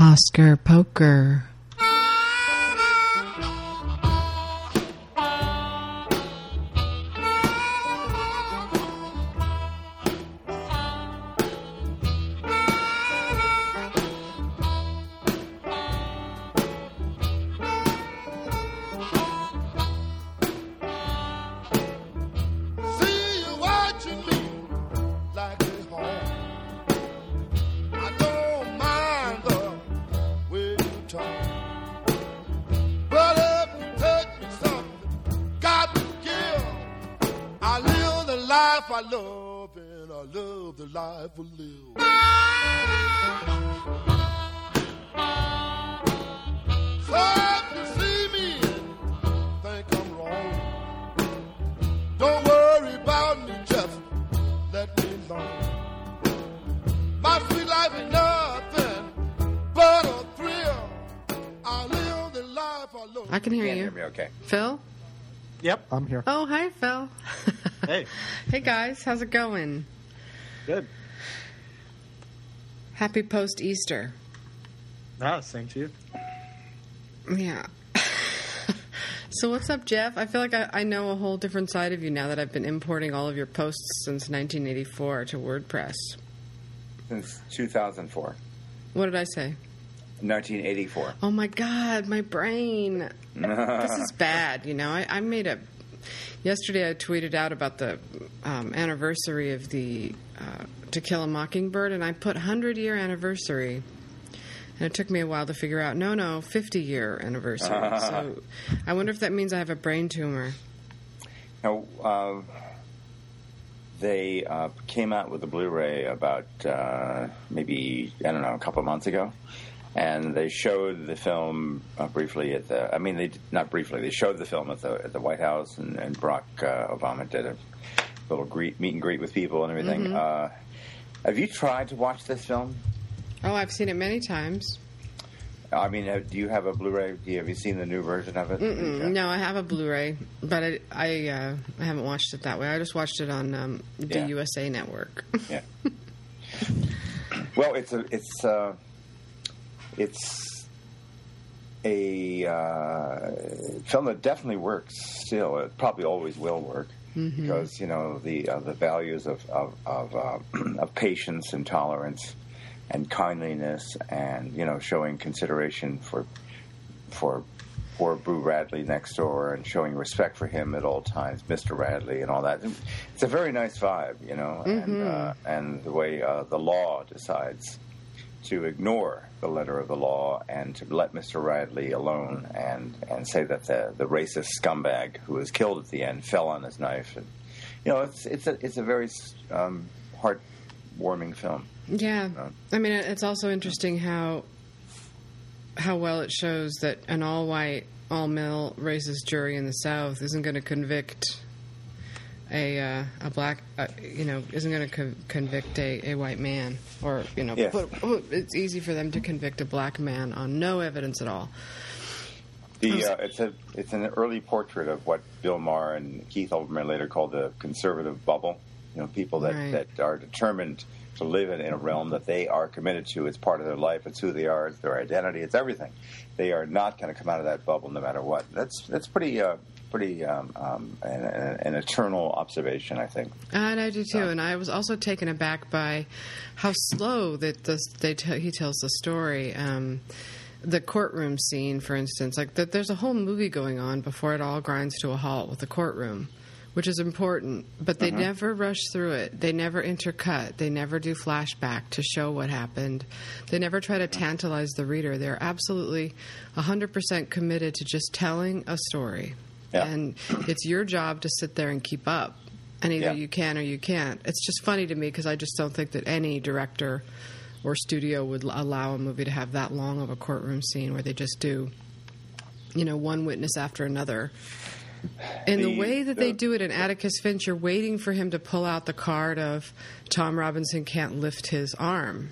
Oscar Poker. I'm here. Oh, hi, Phil. Hey, hey, guys. How's it going? good. Happy post Easter. Ah, same to you. Yeah. so, what's up, Jeff? I feel like I, I know a whole different side of you now that I've been importing all of your posts since 1984 to WordPress. Since 2004. What did I say? 1984. Oh my God, my brain. this is bad. You know, I, I made a. Yesterday, I tweeted out about the um, anniversary of the uh, To Kill a Mockingbird, and I put 100 year anniversary. And it took me a while to figure out no, no, 50 year anniversary. so I wonder if that means I have a brain tumor. Now, uh, they uh, came out with a Blu-ray about uh, maybe I don't know a couple of months ago, and they showed the film uh, briefly at the. I mean, they did- not briefly. They showed the film at the at the White House, and, and Barack uh, Obama did a little greet, meet and greet with people and everything. Uh, have you tried to watch this film? Oh, I've seen it many times. I mean, do you have a Blu-ray? Do you, have you seen the new version of it? Mm, No, I have a Blu-ray, but I I, uh, I haven't watched it that way. I just watched it on um, the Yeah. USA Network. Yeah. well, it's a it's uh, it's a uh, film that definitely works. Still, it probably always will work because you know the uh, the values of of of, uh, of patience and tolerance and kindliness and you know showing consideration for for poor Boo Radley next door and showing respect for him at all times, Mr. Radley, and all that. It's a very nice vibe, you know, and uh, and the way uh, the law decides to ignore the letter of the law and to let Mr. Radley alone and and say that the the racist scumbag who was killed at the end fell on his knife. And, you know, it's it's a it's a very um, heartwarming film. Yeah, Uh, I mean, it's also interesting how how well it shows that an all-white, all-male racist jury in the South isn't going to convict a uh, a black, uh, you know, isn't going to co- convict a, a white man, or you know, Yeah. but, oh, it's easy for them to convict a black man on no evidence at all. The uh, it's a it's an early portrait of what Bill Maher and Keith Olbermann later called the conservative bubble. You know, people that, Right. that are determined to live in, in a realm that they are committed to. It's part of their life. It's who they are. It's their identity. It's everything. They are not going to come out of that bubble no matter what. That's that's pretty uh, pretty um, um, an, an eternal observation. I think. And I do too. And I was also taken aback by how slow that this, they t- he tells the story. Um, the courtroom scene, for instance, like that. There's a whole movie going on before it all grinds to a halt with the courtroom, which is important. But they never rush through it. They never intercut. They never do flashback to show what happened. They never try to tantalize the reader. They're absolutely 100% committed to just telling a story. Yeah. And it's your job to sit there and keep up. And either Yeah. you can or you can't. It's just funny to me because I just don't think that any director or studio would allow a movie to have that long of a courtroom scene where they just do, you know, one witness after another. And the, The- way that they do it in Atticus Finch, you're waiting for him to pull out the card of Tom Robinson can't lift his arm.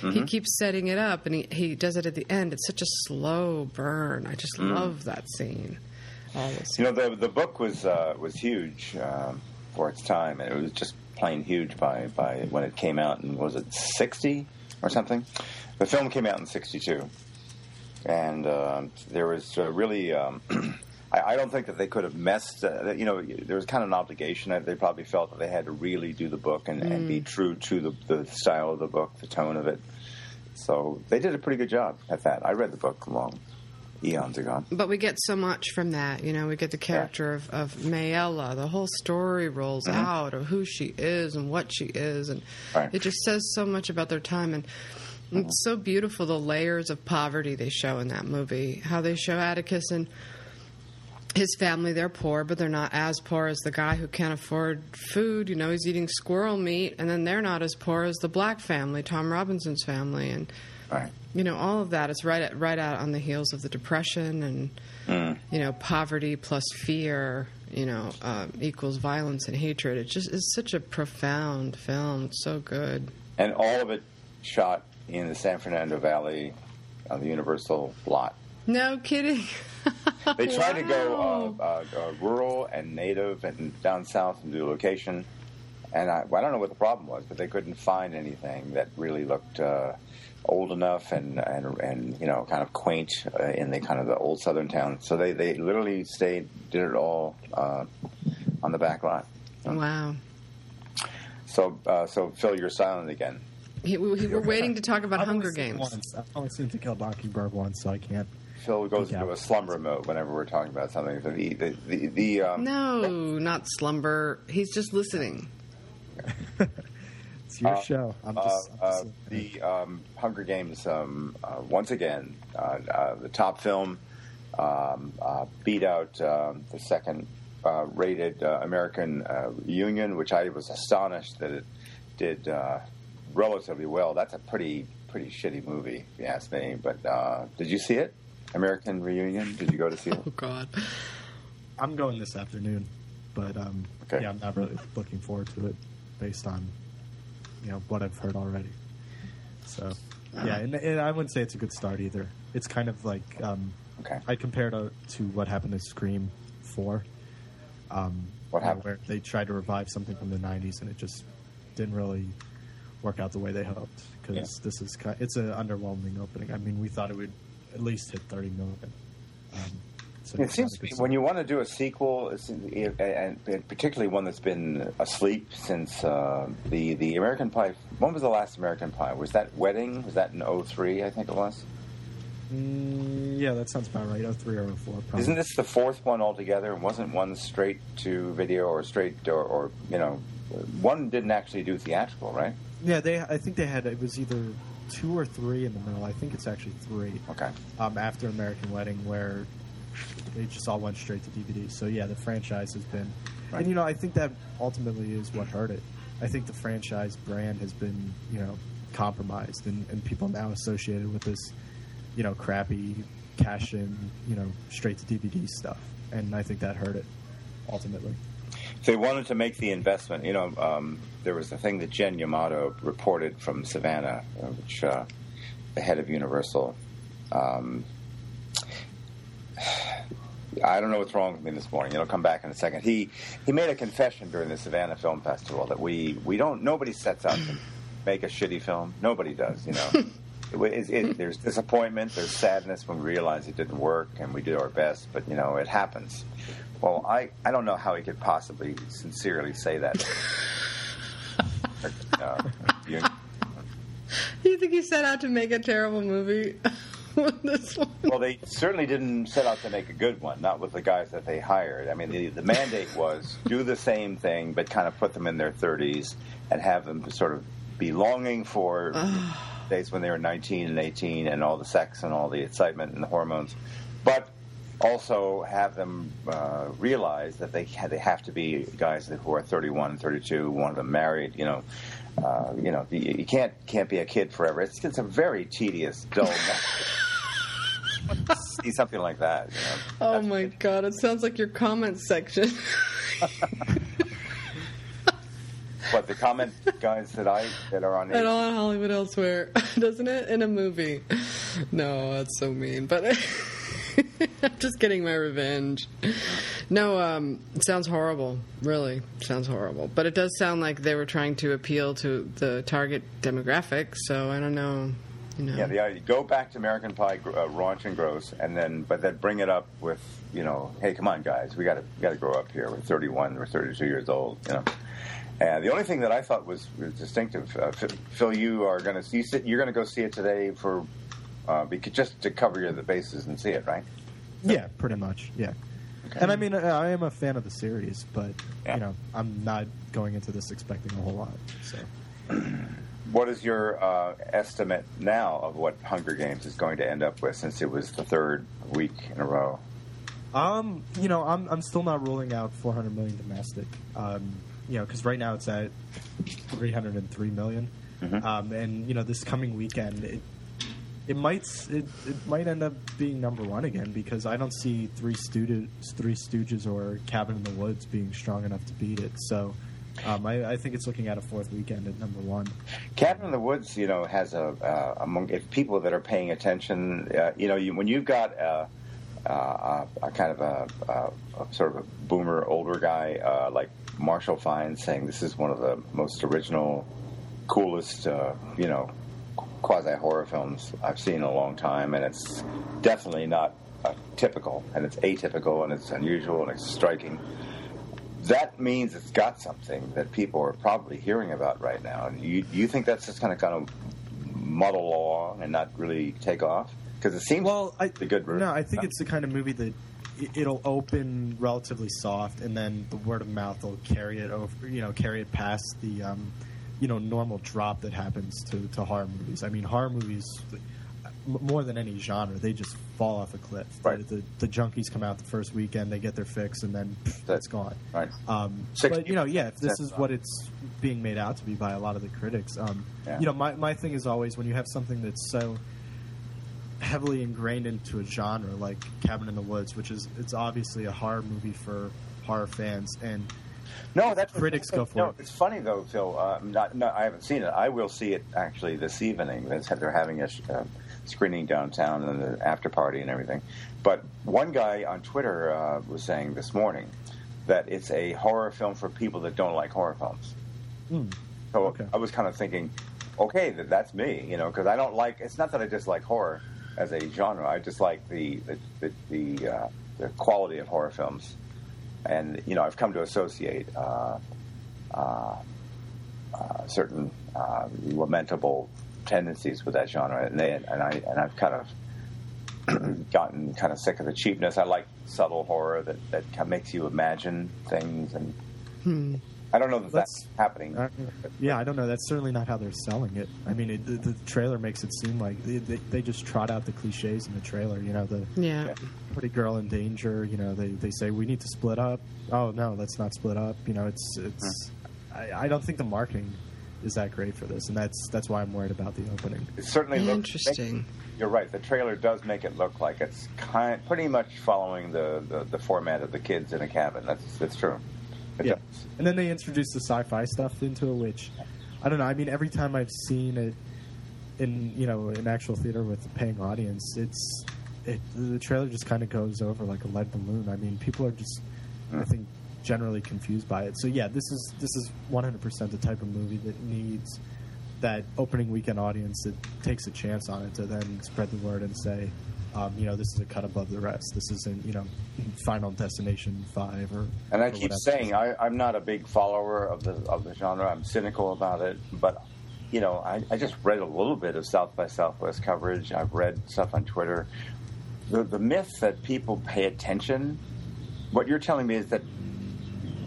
Mm-hmm. He keeps setting it up, and he, he does it at the end. It's such a slow burn. I just love that scene. Mm. You know, the the book was uh, was huge um, for its time, and it was just plain huge by, by when it came out. And was it sixty or something. The film came out in '62, and uh, there was uh, really. Um, I, I don't think that they could have messed. Uh, you know, there was kind of an obligation. that They probably felt that they had to really do the book and, and be true to the, the style of the book, the tone of it. So they did a pretty good job at that. I read the book long eons ago. But we get so much from that. You know, we get the character of, of Mayella. The whole story rolls mm-hmm. out of who she is and what she is. And Right. it just says so much about their time. And it's mm-hmm. so beautiful the layers of poverty they show in that movie. How they show Atticus and his family, they're poor, but they're not as poor as the guy who can't afford food. You know, he's eating squirrel meat. And then they're not as poor as the black family, Tom Robinson's family. And Right. You know all of that is right at, right out on the heels of the depression and you know poverty plus fear you know uh, equals violence and hatred. It just is such a profound film. It's so good. And all of it shot in the San Fernando Valley on the Universal lot. no kidding. They tried to go uh, uh, uh, rural and native and down south and do location. And I, I don't know what the problem was, but they couldn't find anything that really looked uh, old enough and, and and you know kind of quaint uh, in the kind of the old southern town. So they, they literally stayed, did it all uh, on the back lot. wow So uh, so Phil, you're silent again. he, we, we're waiting to talk about I've hunger only seen it games Once. I've only seen To Kill a Mockingbird once, so I can't. Phil goes into a slumber mode whenever we're talking about something. So the the the, the um, no not slumber he's just listening It's your Uh, show. I'm uh, just. I'm uh, just the um, Hunger Games um, uh, once again uh, uh, the top film um, uh, beat out um, the second uh, rated uh, American uh, Union, which I was astonished that it did uh, relatively well. That's a pretty pretty shitty movie, if you ask me. But uh, did you see it? American Reunion? Did you go to see it? oh god I'm going this afternoon, but um, Okay. yeah, I'm not really looking forward to it based on you know what I've heard already. So yeah, and, and I wouldn't say it's a good start either. It's kind of like um, Okay. I compared it to what happened to Scream Four. Um, What happened? Where they tried to revive something from the '90s and it just didn't really work out the way they hoped. Because Yeah. this is ki it's an underwhelming opening. I mean, we thought it would at least hit 30 million. Um, so It seems to be when you want to do a sequel, and particularly one that's been asleep since uh, the the American Pie. When was the last American Pie? Was that Wedding? Was that in 03, I think it was. Mm, yeah, that sounds about right. Oh three or oh four. Probably. Isn't this the fourth one altogether? Wasn't one straight to video or straight or, or you know, one didn't actually do theatrical, right? Yeah, they. I think they had. It was either two or three in the middle. I think it's actually three. Okay. Um, after American Wedding, where they just all went straight to DVD. So yeah, the franchise has been, Right. and you know, I think that ultimately is what hurt it. I think the franchise brand has been, you know, compromised, and, and people now associated with this, you know, crappy cash in, you know, straight to DVD stuff, and I think that hurt it ultimately. They wanted to make the investment. You know, um, there was a thing that Jen Yamato reported from Savannah, uh, which uh, the head of Universal. Um, I don't know what's wrong with me this morning. It'll come back in a second. He he made a confession during the Savannah Film Festival that we we don't nobody sets out to make a shitty film. Nobody does. You know, it, it, it, there's disappointment, there's sadness when we realize it didn't work, and we did our best. But you know, it happens. Well, I, I don't know how he could possibly sincerely say that. uh, you- you think he set out to make a terrible movie with this one well, they certainly didn't set out to make a good one, not with the guys that they hired. I mean, the, the mandate was do the same thing, but kind of put them in their 30s and have them sort of be longing for days when they were 19 and 18 and all the sex and all the excitement and the hormones. But also have them uh, realize that they ha- they have to be guys who are 31 and 32, one of them married. You know, uh, you know, you, you can't can't be a kid forever. It's, it's a very tedious, dull. See something like that. You know? oh That's- my god it sounds like your comment section But the comment guys that I that are on and on hollywood elsewhere doesn't it in a movie no that's so mean but I'm just getting my revenge. No, um, it sounds horrible. Really, sounds horrible. But it does sound like they were trying to appeal to the target demographic. So I don't know. You know. Yeah, the idea, go back to American Pie, uh, raunch and gross, and then but then bring it up with you know, hey, come on, guys, we got to got to grow up here. We're 31, we're 32 years old, you know. And the only thing that I thought was, distinctive, uh, Phil, you are going to see you're going to go see it today for uh, because just to cover your the bases and see it, right? Yeah, pretty much. Yeah. Okay. And I mean, I am a fan of the series, but yeah. you know, I'm not going into this expecting a whole lot. So. what is your uh, estimate now of what Hunger Games is going to end up with, since it was the third week in a row? Um, you know, I'm I'm still not ruling out 400 million domestic. Um, you know, because right now it's at 303 million. Mm-hmm. Um, and you know, this coming weekend, it, it might it, it might end up being number one again because I don't see Three Stooges, Three Stooges, or Cabin in the Woods being strong enough to beat it. So. Um, I, I, think it's looking at a fourth weekend at number one. Cabin in the Woods, you know, has a uh, among if people that are paying attention, uh, you know, you, when you've got uh, uh, a kind of a, a, a, sort of a boomer older guy uh, like Marshall Fine saying this is one of the most original, coolest, uh, you know, quasi horror films I've seen in a long time, and it's definitely not uh, typical, and it's atypical, and it's unusual, and it's striking. That means it's got something that people are probably hearing about right now. And you, you think that's just kind of kind of muddle along and not really take off? Because it seems well, I, the good route. No, I think it's the kind of movie that it'll open relatively soft, and then the word of mouth will carry it over. You know, carry it past the um, you know normal drop that happens to, to horror movies. I mean, horror movies more than any genre, they just fall off a cliff. Right. The, the, junkies come out the first weekend, they get their fix, and then pff, it's gone. Right. Um, but you know, yeah, if this is what it's being made out to be by a lot of the critics, um, yeah. you know, my my thing is always when you have something that's so heavily ingrained into a genre like Cabin in the Woods, which is it's obviously a horror movie for horror fans and no, that's critics go for no, it. It's funny though, Phil. Uh, not, no, I haven't seen it. I will see it actually this evening. They're having a uh, screening downtown and the after party and everything. But one guy on Twitter uh, was saying this morning that it's a horror film for people that don't like horror films. Mm. So okay. I was kind of thinking, okay, that, that's me, you know, because I don't like. It's not that I dislike horror as a genre. I just like the the the, the, uh, the quality of horror films, and you know I've come to associate uh, uh, uh certain uh, lamentable tendencies with that genre, and, they, and I and I've kind of gotten kind of sick of the cheapness. I like subtle horror that that makes you imagine things and. Hmm. I don't know that that's, that's happening. Uh, yeah, I don't know. That's certainly not how they're selling it. I mean, it, the, the, trailer makes it seem like they, they, they, just trot out the cliches in the trailer. You know, the yeah. pretty girl in danger. You know, they, they say we need to split up. Oh no, let's not split up. You know, it's it's. I, I don't think the marketing is that great for this, and that's that's why I'm worried about the opening. It certainly looks interesting. you're right. The trailer does make it look like it's kind, pretty much following the, the, the format of the kids in a cabin. That's that's true yeah. And then they introduced the sci-fi stuff into it, which I don't know. I mean, every time I've seen it in you know an actual theater with a paying audience, it's it, the trailer just kind of goes over like a lead balloon. I mean, people are just I think generally confused by it. So yeah, this is this is 100% the type of movie that needs that opening weekend audience that takes a chance on it to then spread the word and say, um, you know, this is a cut above the rest. This isn't, you know, Final Destination Five or. And I or keep saying I, am not a big follower of the of the genre. I'm cynical about it, but you know, I, I just read a little bit of South by Southwest coverage. I've read stuff on Twitter. The the myth that people pay attention. What you're telling me is that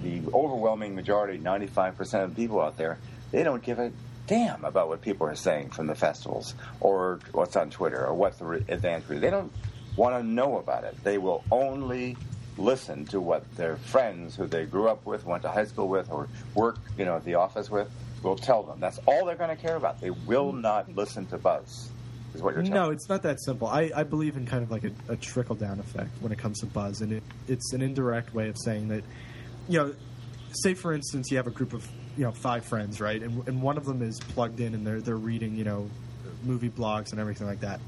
the overwhelming majority, 95% of people out there, they don't give a damn about what people are saying from the festivals or what's on Twitter or what the re- advance. They don't want to know about it. They will only listen to what their friends who they grew up with, went to high school with, or work, you know, at the office with, will tell them. That's all they're going to care about. They will mm. not listen to buzz. Is what you're telling no, it's not that simple. I, I believe in kind of like a, a trickle down effect when it comes to buzz, and it, it's an indirect way of saying that, you know, say for instance you have a group of you know five friends, right? And, and one of them is plugged in and they're they're reading you know movie blogs and everything like that.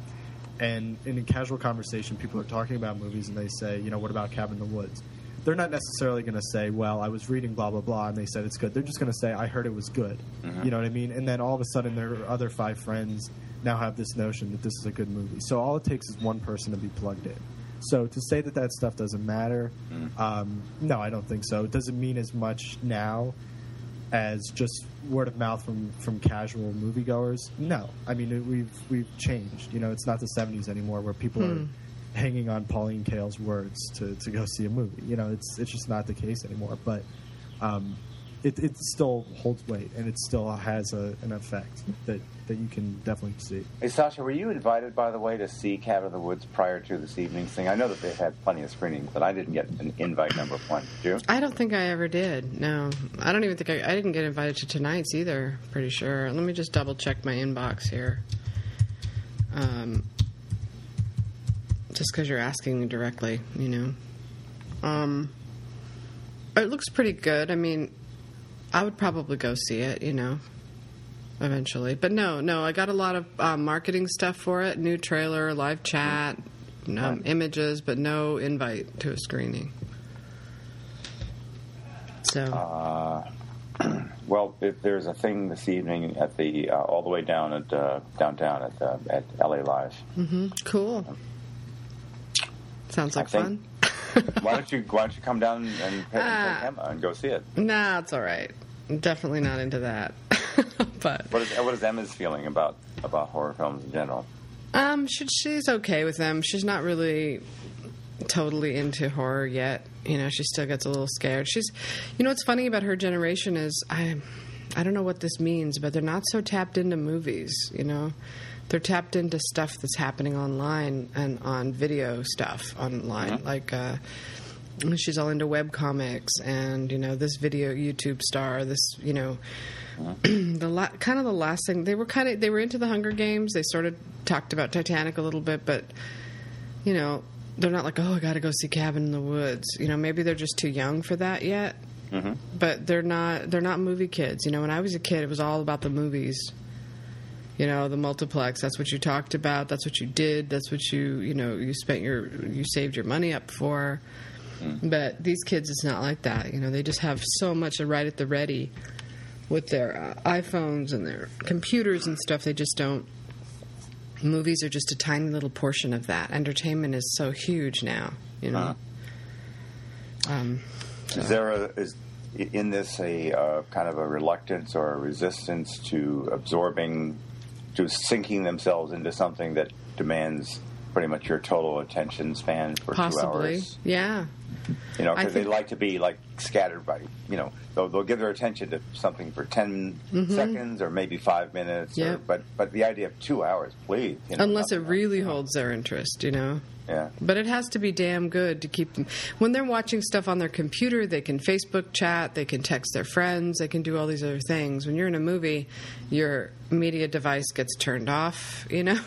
And in a casual conversation, people are talking about movies and they say, you know, what about Cabin in the Woods? They're not necessarily going to say, well, I was reading blah, blah, blah, and they said it's good. They're just going to say, I heard it was good. You know what I mean? And then all of a sudden, their other five friends now have this notion that this is a good movie. So all it takes is one person to be plugged in. So to say that that stuff doesn't matter, um, no, I don't think so. It doesn't mean as much now as just word of mouth from, from casual moviegoers. No, I mean it, we've we've changed. You know, it's not the '70s anymore where people are hanging on Pauline Kael's words to, to go see a movie. You know, it's it's just not the case anymore. But um, it, it still holds weight and it still has a, an effect that, that you can definitely see. Hey, Sasha, were you invited, by the way, to see Cabin in the Woods prior to this evening's thing? I know that they've had plenty of screenings, but I didn't get an invite number one. Did you? I don't think I ever did. No, I don't even think I, I didn't get invited to tonight's either. Pretty sure. Let me just double check my inbox here. Um, just because you're asking me directly, you know. Um, it looks pretty good. I mean, I would probably go see it, you know, eventually. But no, no, I got a lot of uh, marketing stuff for it. New trailer, live chat, um, images, but no invite to a screening. So. Uh, well, if there's a thing this evening at the uh, all the way down at uh, downtown at uh, at LA Live. Mm-hmm. Cool. Sounds like I think- fun. why don't you Why don't you come down and, and Emma and go see it? nah, it's all right. Definitely not into that. but What is what is Emma's feeling about about horror films in general? um, she, she's okay with them. She's not really totally into horror yet. You know, she still gets a little scared. She's, you know, what's funny about her generation is I, I don't know what this means, but they're not so tapped into movies. You know, they're tapped into stuff that's happening online and on video stuff online, like. Uh, she's all into web comics and you know this video YouTube star. This you know the la- kind of the last thing they were kind of they were into the Hunger Games. They sort of talked about Titanic a little bit, but you know they're not like oh I got to go see Cabin in the Woods. You know maybe they're just too young for that yet. Mm-hmm. But they're not they're not movie kids. You know when I was a kid it was all about the movies. You know the multiplex. That's what you talked about. That's what you did. That's what you you know you spent your you saved your money up for. But these kids, it's not like that. You know, they just have so much right at the ready with their uh, iPhones and their computers and stuff. They just don't. Movies are just a tiny little portion of that. Entertainment is so huge now. You know. Um, Is there a is in this a uh, kind of a reluctance or a resistance to absorbing, to sinking themselves into something that demands pretty much your total attention span for two possibly, hours? yeah. You know, because they like to be like scattered by, you know, they'll, they'll give their attention to something for 10 seconds or maybe five minutes. Or, Mm-hmm. But but the idea of two hours, please. You know, Unless it really else. holds their interest, you know. Yeah. But it has to be damn good to keep them. When they're watching stuff on their computer, they can Facebook chat, they can text their friends, they can do all these other things. When you're in a movie, your media device gets turned off, you know?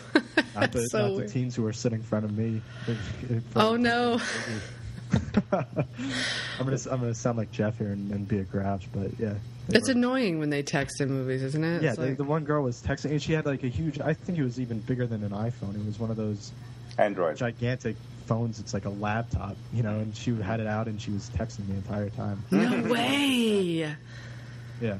Not the, so not the teens who are sitting in front of me. in front Oh, of- no. I'm gonna I'm gonna sound like Jeff here and, and be a grouch, but yeah. It's were- annoying when they text in movies, isn't it? Yeah, It's the, like- the one girl was texting, and she had like a huge. I think it was even bigger than an iPhone. It was one of those Android. gigantic phones. It's like a laptop, you know. And she had it out, and she was texting the entire time. no way. Yeah,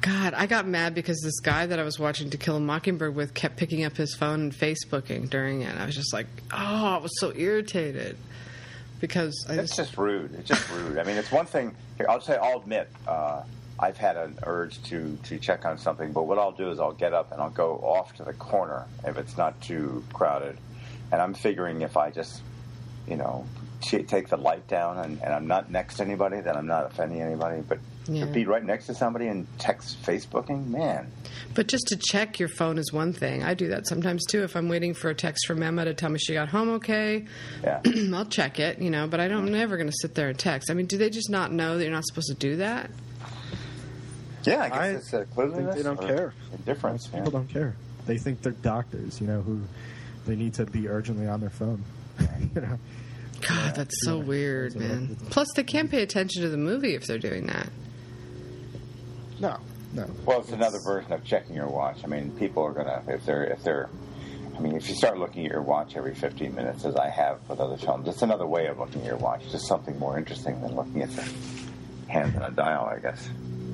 God, I got mad because this guy that I was watching To Kill a Mockingbird with kept picking up his phone and Facebooking during it. I was just like, oh, I was so irritated because I It's just, just rude. It's just rude. I mean, it's one thing. Here, I'll say, I'll admit, uh, I've had an urge to to check on something, but what I'll do is I'll get up and I'll go off to the corner if it's not too crowded, and I'm figuring if I just, you know, t- take the light down and, and I'm not next to anybody, then I'm not offending anybody. But Yeah. to be right next to somebody and text Facebooking, man, but just to check your phone is one thing. I do that sometimes too. If I'm waiting for a text from Emma to tell me she got home okay, yeah. I'll check it, you know. But I don't, I'm never going to sit there and text. I mean, do they just not know that you're not supposed to do that? Yeah, I guess I it's a cluelessness they don't care. Indifference. most people don't care. They think they're doctors, you know, who they need to be urgently on their phone. you know, God, that's so yeah. weird, man. Plus, they can't pay attention to the movie if they're doing that. No, no. Well, it's another version of checking your watch. I mean, people are gonna if they're if they're I mean, if you start looking at your watch every 15 minutes, as I have with other films, it's another way of looking at your watch. Just something more interesting than looking at the hands on a dial, I guess.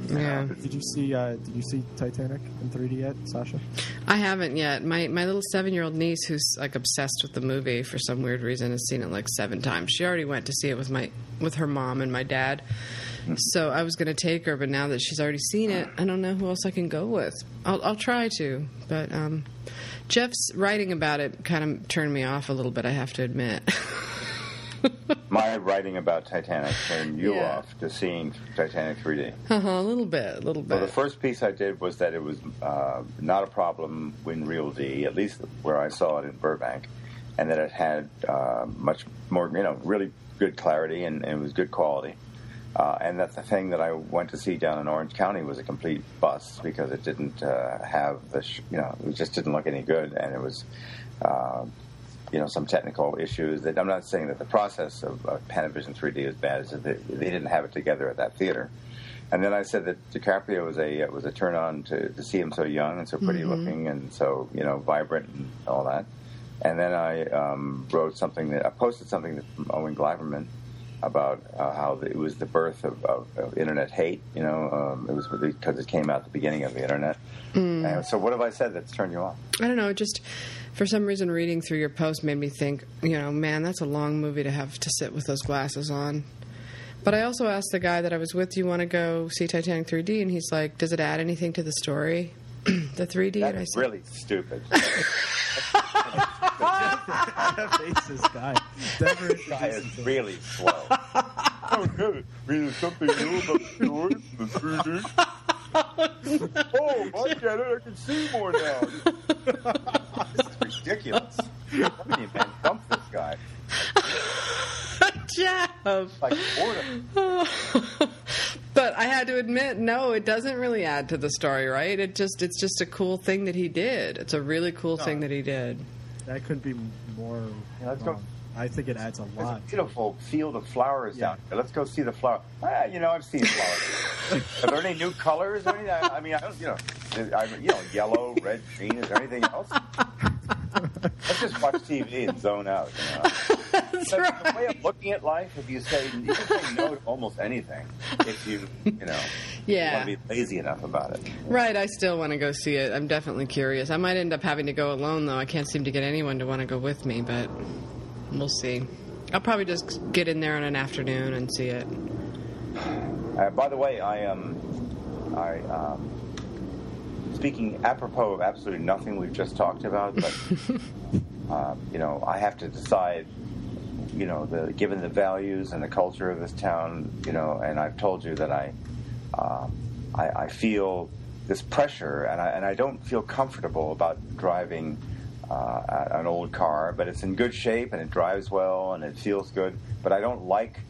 Yeah. Did you see uh, Did you see Titanic in 3D yet, Sasha? I haven't yet. My my little seven year old niece, who's like obsessed with the movie for some weird reason, has seen it like seven times. She already went to see it with my with her mom and my dad. So I was going to take her, but now that she's already seen it, I don't know who else I can go with. I'll I'll try to, but um, Jeff's writing about it kind of turned me off a little bit. I have to admit. My writing about Titanic turned you Yeah. off to seeing Titanic 3D. uh-huh, a little bit, a little bit. Well, the first piece I did was that it was uh, not a problem in Real D, at least where I saw it in Burbank, and that it had uh, much more, you know, really good clarity and, and it was good quality. Uh, and that the thing that I went to see down in Orange County was a complete bust because it didn't uh, have the, sh- you know, it just didn't look any good, and it was, uh, you know, some technical issues. That I'm not saying that the process of, of Panavision 3D is bad; it's that they, they didn't have it together at that theater. And then I said that DiCaprio was a was a turn on to, to see him so young and so pretty looking and so you know vibrant and all that. And then I um, wrote something that I posted something that, from Owen Gleiberman about uh, how the, it was the birth of, of, of internet hate. You know, um, it was because it came out at the beginning of the internet. And so, what have I said that's turned you off? I don't know. Just for some reason, reading through your post made me think, you know, man, that's a long movie to have to sit with those glasses on. But I also asked the guy that I was with, "Do you want to go see Titanic 3D?" And he's like, "Does it add anything to the story, the 3D?" and I That's said, really stupid. face this guy. Never This guy is really slow. oh, yeah, there's something new about the story from the 3D. oh, I get it. I can see more now. this is ridiculous. Somebody man dump this guy. Jeff. Like boredom. but I had to admit, no, it doesn't really add to the story, right? It just it's just a cool thing that he did. It's a really cool thing that he did. That couldn't be more. Yeah, let's go. I think it adds a There's a lot. beautiful field of flowers Yeah. down here. Let's go see the flower. Ah, you know, I've seen flowers. Are there any new colors or anything? I, I mean, I don't, you know, I, you know, yellow, red, green. Is there anything else? Let's just watch TV and zone out. You know? That's The, the way of looking at life, if you say you can say no to almost anything, if you you know Yeah. want to be lazy enough about it. Right, I still want to go see it. I'm definitely curious. I might end up having to go alone, though. I can't seem to get anyone to want to go with me, but we'll see. I'll probably just get in there on an afternoon and see it. Uh, by the way, I um, I um, speaking apropos of absolutely nothing we've just talked about, but um, you know, I have to decide. You know, the given the values and the culture of this town, you know, and I've told you that I, um, I, I feel this pressure, and I and I don't feel comfortable about driving uh, an old car, but it's in good shape and it drives well and it feels good. But I don't like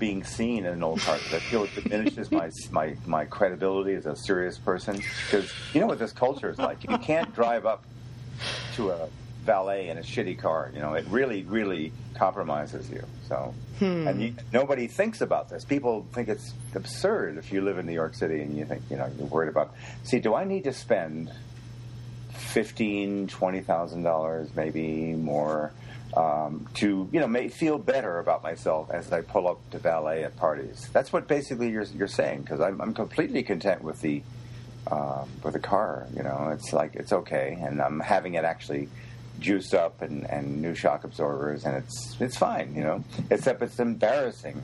being seen in an old car because I feel it diminishes my my my credibility as a serious person. Because you know what this culture is like. You can't drive up to a valet in a shitty car. You know, it really really compromises you. So, hmm. and you, nobody thinks about this. People think it's absurd if you live in New York City and you think you know you're worried about. See, do I need to spend fifteen, twenty thousand dollars, maybe more, um, to you know may feel better about myself as I pull up to valet at parties. That's what basically you're you're saying because I'm, I'm completely content with the um, with the car. You know, it's like it's okay, and I'm having it actually juiced up and, and new shock absorbers, and it's it's fine. You know, except it's embarrassing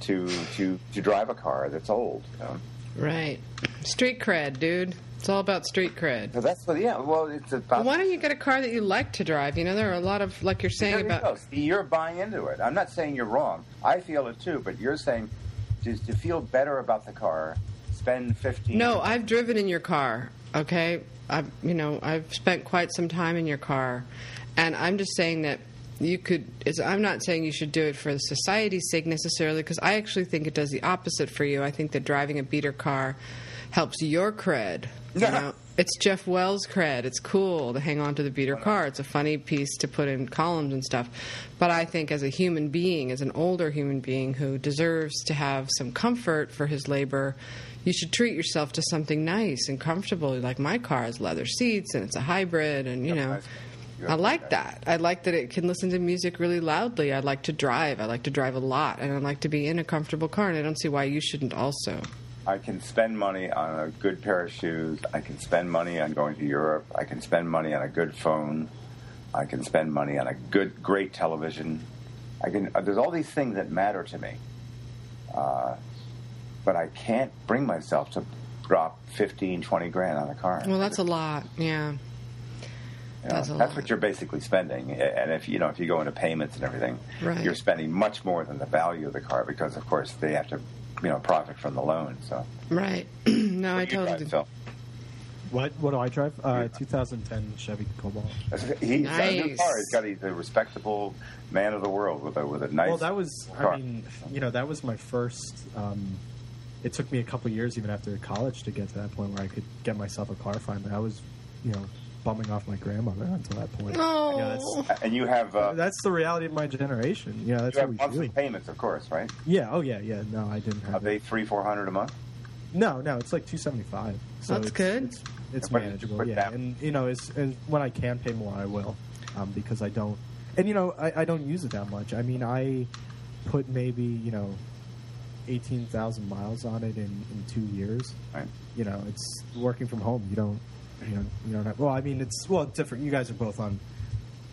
to to to drive a car that's old. You know? Right. Street cred, dude. It's all about street cred. That's what, yeah. Well, it's about. Why don't you get a car that you like to drive? You know, there are a lot of, like you're saying about. go. See, you're buying into it. I'm not saying you're wrong. I feel it too, but you're saying to, to feel better about the car, spend fifteen. No, I've driven in your car. Okay, I've you know I've spent quite some time in your car, and I'm just saying that you could. I'm not saying you should do it for society's sake necessarily, because I actually think it does the opposite for you. I think that driving a beater car helps your cred. You know, it's Jeff Wells cred. It's cool to hang on to the beater car. It's a funny piece to put in columns and stuff. But I think as a human being, as an older human being who deserves to have some comfort for his labor, you should treat yourself to something nice and comfortable. Like my car has leather seats and it's a hybrid, and you know, I like that. I like that it can listen to music really loudly. I like to drive. I like to drive a lot, and I like to be in a comfortable car. And I don't see why you shouldn't also. I can spend money on a good pair of shoes. I can spend money on going to Europe. I can spend money on a good phone. I can spend money on a good, great television. I can. Uh, there's all these things that matter to me, uh, but I can't bring myself to drop 15, 20 grand on a car. Well, that's a lot. Yeah. You know, That's that's what you're basically spending, and if you know if you go into payments and everything, Right. you're spending much more than the value of the car because, of course, they have to, you know, profit from the loan. So, Right. no, I What do you totally. drive, Phil? What what do I drive? Uh, 2010 Chevy Cobalt. He's got a new car. He's got he's a respectable man of the world with a with a nice. Well, that was car. I mean, you know, that was my first. Um, it took me a couple years, even after college, to get to that point where I could get myself a car. Finally, I was, you know, bumming off my grandmother until that point. Oh. You know, that's, and you have uh, that's the reality of my generation. Yeah, that's you what have we monthly do. payments, of course, right? Yeah. Oh yeah. Yeah. No, I didn't Are have. they three four hundred a month? No, no, it's like 275. So That's it's, good. It's, it's manageable. Yeah, that- and you know, as, as when I can pay more, I will, um, because I don't. And you know, I, I don't use it that much. I mean, I put maybe you know, eighteen thousand miles on it in, in two years. Right. You know, it's working from home. You don't, you know, you don't have. Well, I mean, it's well, it's different. You guys are both on.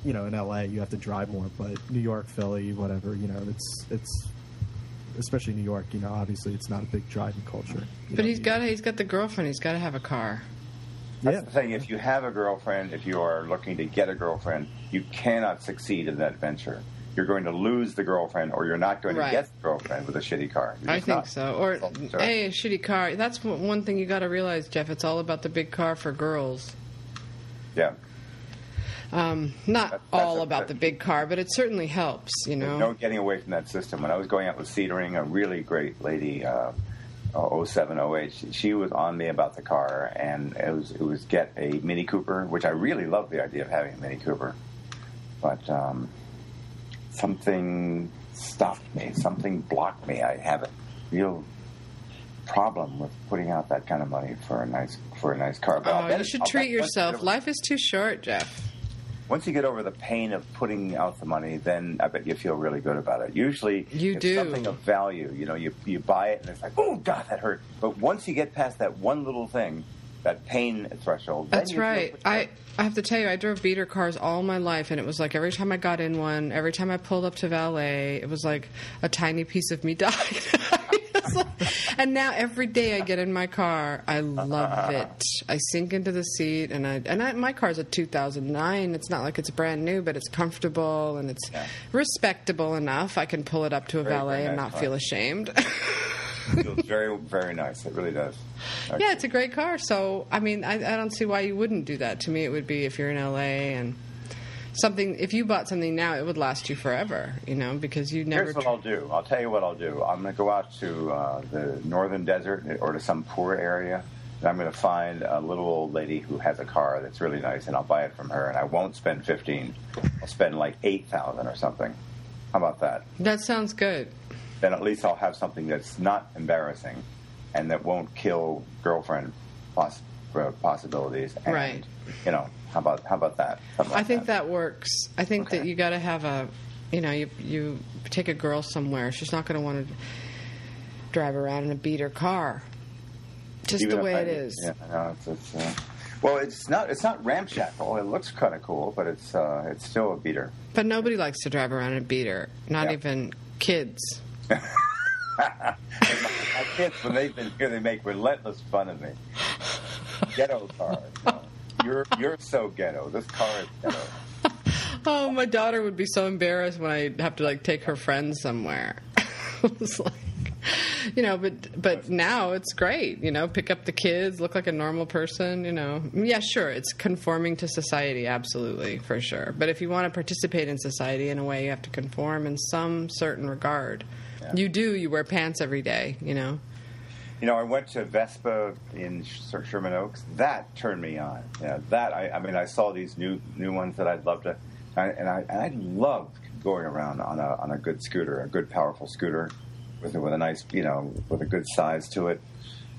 You know, in LA, you have to drive more, but New York, Philly, whatever. You know, it's it's. Especially New York, you know. Obviously, it's not a big driving culture. But know, he's you- got he's got the girlfriend. He's got to have a car. That's Yeah. the thing. If you have a girlfriend, if you are looking to get a girlfriend, you cannot succeed in that venture. You're going to lose the girlfriend, or you're not going Right. to get the girlfriend with a shitty car. I think not. so. Or hey, a shitty car. That's one thing you got to realize, Jeff. It's all about the big car for girls. yeah. Um, not that's all about the big car, but it certainly helps. You know. no getting away from that system. When I was going out with Cedaring, a really great lady, uh, uh, 07, 08, she, she was on me about the car, and it was it was get a Mini Cooper, which I really love the idea of having a Mini Cooper, but um, something stopped me, something blocked me. I have a real problem with putting out that kind of money for a nice for a nice car. Oh, but Oh, you should I'll treat yourself. over- Life is too short, Jeff. once you get over the pain of putting out the money, then I bet you feel really good about it. Usually, You do. something of value. You know, you you buy it and it's like, oh God, that hurt. But once you get past that one little thing, that pain threshold, That's right. I. I have to tell you, I drove beater cars all my life, and it was like every time I got in one, every time I pulled up to valet, it was like a tiny piece of me died. Like- and now every day I get in my car, I love uh-huh. it. I sink into the seat, and I and I, my car's a 2009. It's not like it's brand new, but it's comfortable and it's Yeah. respectable enough. I can pull it up to a Very, valet very and not car. feel ashamed. It feels very very nice. It really does. Yeah, it's a great car. So, I mean, I, I don't see why you wouldn't do that. To me, it would be if you're in LA and something. If you bought something now, it would last you forever. You know, because you never. Here's what I'll do. I'll tell you what I'll do. I'm going to go out to uh, the northern desert or to some poor area. And I'm going to find a little old lady who has a car that's really nice, and I'll buy it from her. And I won't spend fifteen. I'll spend like eight thousand or something. How about that? that sounds good. Then at least I'll have something that's not embarrassing, and that won't kill girlfriend poss- uh, possibilities. And, Right. You know, how about how about that? Something I think that works. I think that Okay. you got to have a. You know, you you take a girl somewhere. She's not going to want to drive around in a beater car. Just Even the way I- it is. Yeah, no, it's, it's, uh, well, it's not it's not ramshackle. It looks kind of cool, but it's uh, it's still a beater. But nobody likes to drive around in a beater. Not Yeah. even kids. My, my kids, when they've been here, they make relentless fun of me. Ghetto car. You know. You're you're so ghetto. This car is ghetto. Oh, my daughter would be so embarrassed when I have to like take her friends somewhere. it was like, you know, but but now it's great. You know, pick up the kids, look like a normal person. You know, yeah, sure, it's conforming to society, absolutely for sure. But if you want to participate in society in a way, you have to conform in some certain regard. Yeah. You do. You wear pants every day. You know. You know, I went to Vespa in Sherman Oaks. That turned me on. Yeah, that I, I mean, I saw these new new ones that I'd love to, I, and I and I love going around on a on a good scooter, a good powerful scooter, with a, with a nice you know with a good size to it.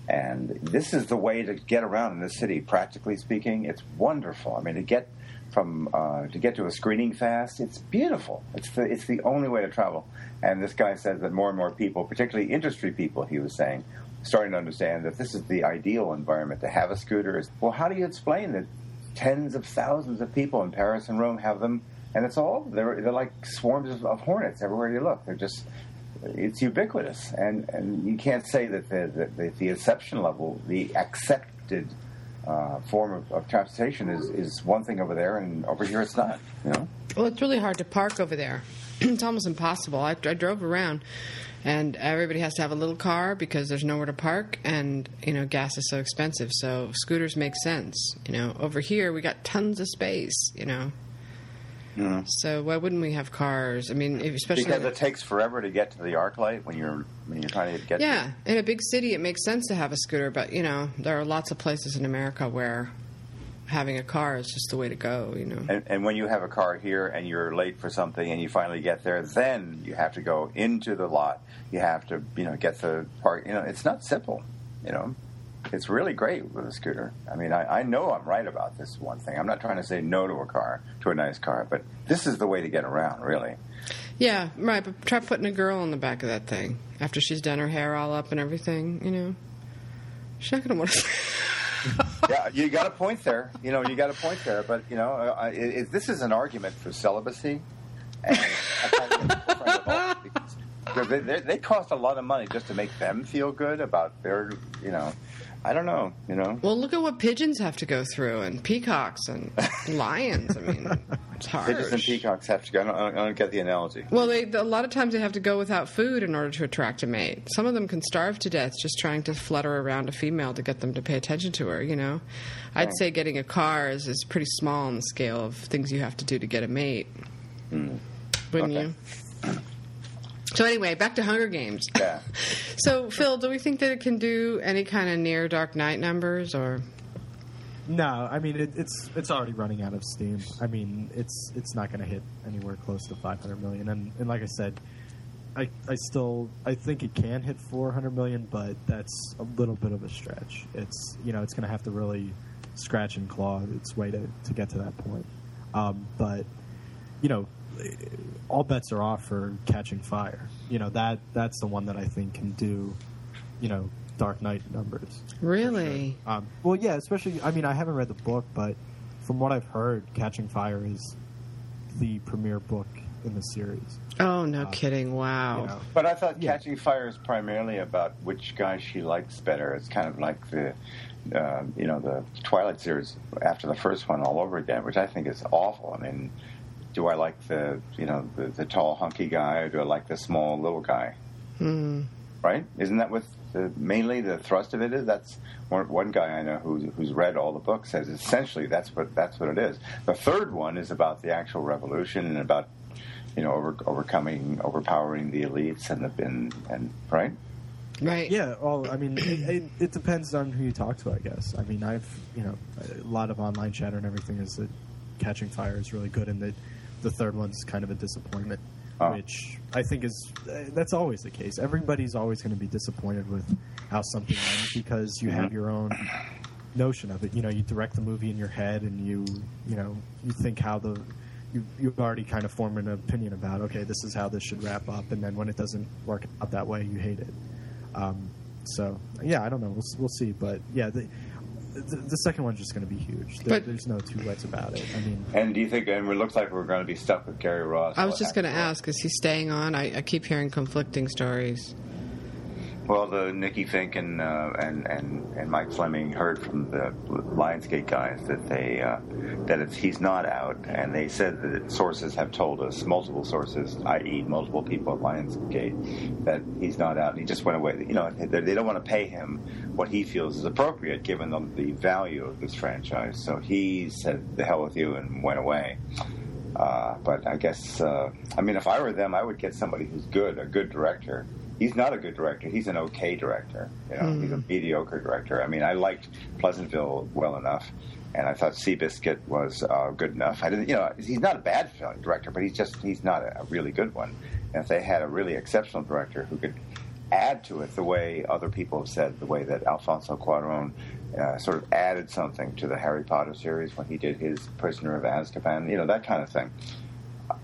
And this is the way to get around in the city. Practically speaking, it's wonderful. I mean, to get from uh, to get to a screening fast. It's beautiful. It's the it's the only way to travel. And this guy says that more and more people, particularly industry people, he was saying, starting to understand that this is the ideal environment to have a scooter. Is well, how do you explain that tens of thousands of people in Paris and Rome have them, and it's all they're they're like swarms of, of hornets everywhere you look. They're just it's ubiquitous, and and you can't say that the the, the level, the accepted uh, form of, of transportation is is one thing over there, and over here it's not. You know. Well, it's really hard to park over there. it's almost impossible. I, I drove around, and everybody has to have a little car because there's nowhere to park, and you know gas is so expensive. So scooters make sense. You know, over here we got tons of space. You know. Yeah. So why wouldn't we have cars? I mean, especially Because it takes forever to get to the ArcLight when you're when you're trying to get. There. Yeah, in a big city, it makes sense to have a scooter. But you know, there are lots of places in America where having a car is just the way to go. You know. And, and when you have a car here and you're late for something and you finally get there, then you have to go into the lot. You have to, you know, get the park. You know, it's not simple. You know, it's really great with a scooter. I mean, I, I know I'm right about this one thing. I'm not trying to say no to a car, to a nice car, but this is the way to get around, really. Yeah, right. But try putting a girl on the back of that thing after she's done her hair all up and everything. You know, she's not going to want to. yeah, you got a point there. You know, you got a point there. But you know, uh, it, it, this is an argument for celibacy, and I kind of get friends with both because they, they, they cost a lot of money just to make them feel good about their, you know, I don't know, you know. Well, look at what pigeons have to go through, and peacocks and lions. I mean, it's hard. Pigeons and peacocks have to go. I don't, I don't get the analogy. Well, they, a lot of times they have to go without food in order to attract a mate. Some of them can starve to death just trying to flutter around a female to get them to pay attention to her. You know, I'd say getting a car is, is pretty small on the scale of things you have to do to get a mate. Hmm. Wouldn't Okay. you? So anyway, back to Hunger Games. Yeah. So Phil, do we think that it can do any kind of near Dark Knight numbers or? No, I mean it, it's it's already running out of steam. I mean it's it's not going to hit anywhere close to 500 million. And and like I said, I I still I think it can hit 400 million, but that's a little bit of a stretch. It's you know it's going to have to really scratch and claw its way to to get to that point. Um, but you know, all bets are off for Catching Fire. You know that that's the one that I think can do, you know, Dark Knight numbers. Really? Um, well, yeah, especially. I mean, I haven't read the book, but from what I've heard, Catching Fire is the premier book in the series. Oh, no kidding! You Wow. know, But I thought Yeah. Catching Fire is primarily about which guy she likes better. It's kind of like the, uh, you know, the Twilight series after the first one all over again, which I think is awful. I mean, do I like the, you know, the, the tall hunky guy, or do I like the small little guy? Hmm. Right? Isn't that what the, mainly the thrust of it is? That's one, one guy I know who's, who's read all the books says essentially that's what that's what it is. The third one is about the actual revolution and about you know over, overcoming overpowering the elites and the and, and right. Right. yeah. Well, I mean, it, it, it depends on who you talk to, I guess. I mean, I've you know a lot of online chatter and everything is that Catching Fire is really good, and that the third one's kind of a disappointment. Oh. Which I think is uh, that's always the case. Everybody's always going to be disappointed with how something ends because you have your own notion of it. You know, you direct the movie in your head, and you you know you think how the you you've already kind of formed an opinion about. Okay, this is how this should wrap up, and then when it doesn't work out that way, you hate it. Um, so yeah, I don't know. We'll we'll see, but yeah, the the, the second one's just going to be huge. There, But- there's no two ways about it. I mean, And do you think? And it looks like we're going to be stuck with Gary Ross. I was just going to ask: Is he staying on? I, I keep hearing conflicting stories. Well, the Nikki Finke and uh, and and and Mike Fleming heard from the Lionsgate guys that they uh, that it's, he's not out, and they said that sources have told us, multiple sources, i.e., multiple people at Lionsgate, that he's not out, and he just went away. You know, they, don't want to pay him what he feels is appropriate given the, the value of this franchise. So he said, "The hell with you," and went away. Uh, but I guess, uh, I mean, if I were them, I would get somebody who's good, a good director. He's not a good director. He's an okay director. You know, he's a mediocre director. I mean, I liked Pleasantville well enough, and I thought Seabiscuit was uh, good enough. I didn't, you know, he's not a bad film director, but he's just he's not a, a really good one. And if they had a really exceptional director who could add to it the way other people have said, the way that Alfonso Cuarón uh, sort of added something to the Harry Potter series when he did his Prisoner of Azkaban. You know that kind of thing.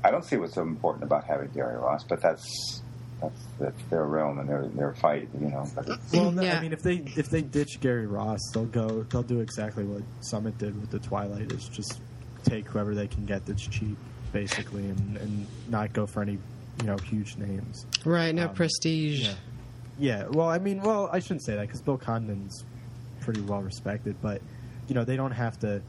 I don't see what's so important about having Gary Ross, but that's that's, that's their realm and their their fight. You know, but Well, no, Yeah. I mean, if they if they ditch Gary Ross, they'll go. They'll do exactly what Summit did with the Twilight. Is just take whoever they can get that's cheap, basically, and, and not go for any you know huge names. Right, no Um, prestige. Yeah. Yeah. Well, I mean, well, I shouldn't say that because Bill Condon's pretty well respected, but you know, they don't have to.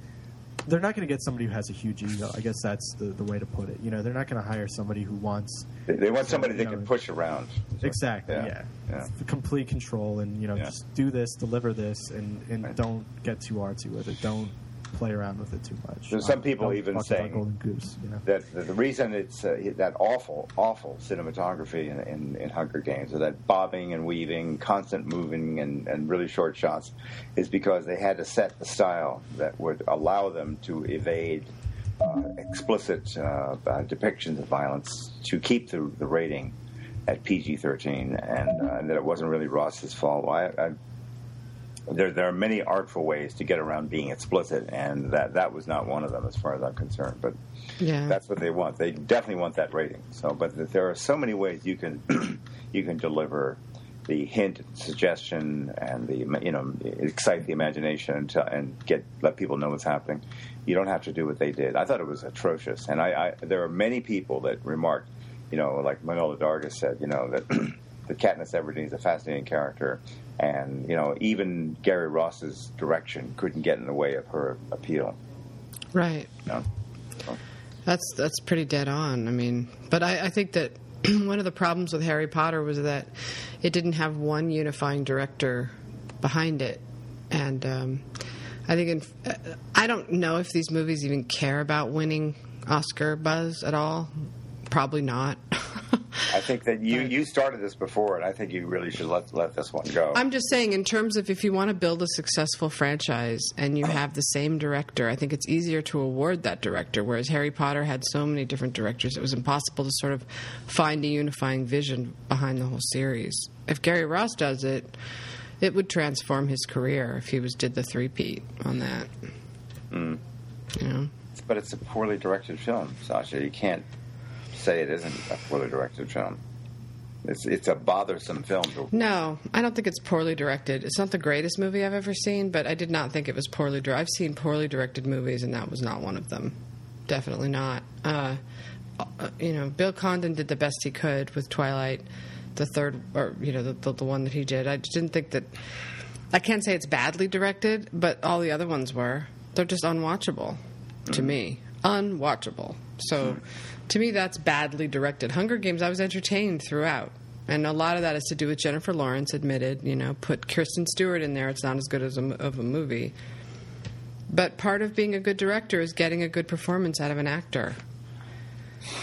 They're not going to get somebody who has a huge ego. I guess that's the, the way to put it. You know, they're not going to hire somebody who wants they, they want somebody they you can push around. exactly, yeah, yeah. F- complete control, and you know, Yeah. just do this, deliver this, and and Right. don't get too artsy with it. Don't play around with it too much. There's some people even fuck with our saying golden goose. You know, that that the reason it's uh, that awful, awful cinematography in, in, in Hunger Games, or that bobbing and weaving, constant moving, and, and really short shots, is because they had to set the style that would allow them to evade uh, explicit uh, uh, depictions of violence to keep the, the rating at PG-13, and, uh, and that it wasn't really Ross's fault. I, I, there, there are many artful ways to get around being explicit, and that, that was not one of them, as far as I'm concerned. But Yeah. that's what they want. They definitely want that rating. So, but there are so many ways you can you can deliver the hint, suggestion, and the you know excite the imagination and, and get let people know what's happening. You don't have to do what they did. I thought it was atrocious, and I, I there are many people that remarked, you know, like Manohla Dargis said, you know that. that Katniss Everdeen is a fascinating character, and you know even Gary Ross's direction couldn't get in the way of her appeal. Right. You know? That's that's pretty dead on. I mean, but I, I think that one of the problems with Harry Potter was that it didn't have one unifying director behind it, and um, I think in, uh, I don't know if these movies even care about winning Oscar buzz at all. Probably not. I think that you, you started this before, and I think you really should let let this one go. I'm just saying, in terms of if you want to build a successful franchise and you have the same director, I think it's easier to award that director. Whereas Harry Potter had so many different directors, it was impossible to sort of find a unifying vision behind the whole series. If Gary Ross does it, it would transform his career if he was did the three-peat on that. Mm. You know. but it's a poorly directed film, Sasha. You can't say it isn't a poorly directed film. It's it's a bothersome film. To, No, I don't think it's poorly directed. It's not the greatest movie I've ever seen, but I did not think it was poorly directed. I've seen poorly directed movies, and that was not one of them. Definitely not. Uh, uh, you know, Bill Condon did the best he could with Twilight, the third, or you know, the, the, the one that he did. I just didn't think that. I can't say it's badly directed, but all the other ones were. They're just unwatchable to me. Unwatchable. So, to me, that's badly directed. Hunger Games, I was entertained throughout. And a lot of that is to do with Jennifer Lawrence admitted, you know, put Kristen Stewart in there. It's not as good as a, of a movie. But part of being a good director is getting a good performance out of an actor.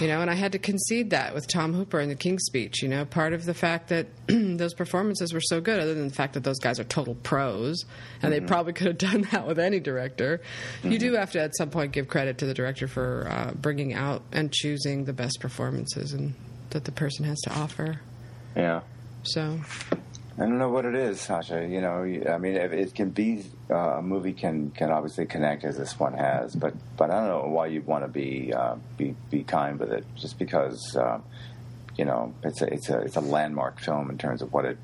You know, and I had to concede that with Tom Hooper in the King's Speech. You know, part of the fact that those performances were so good, other than the fact that those guys are total pros, and they probably could have done that with any director, you do have to at some point give credit to the director for uh, bringing out and choosing the best performances and that the person has to offer. yeah, So, I don't know what it is, Sasha. You know, I mean, it, it can be uh, a movie can can obviously connect as this one has, but but I don't know why you'd want to be uh, be be kind with it, just because uh, you know it's a it's a it's a landmark film in terms of what it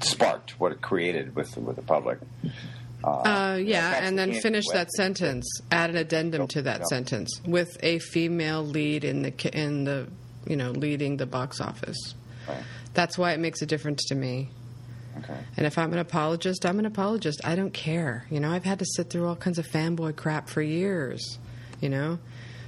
sparked, what it created with with the public. uh, yeah, that's and then the finish that sentence. Add an addendum to that Yep. sentence with a female lead in the in the you know leading the box office. Right. That's why it makes a difference to me. Okay. And if I'm an apologist, I'm an apologist. I don't care. You know, I've had to sit through all kinds of fanboy crap for years. You know,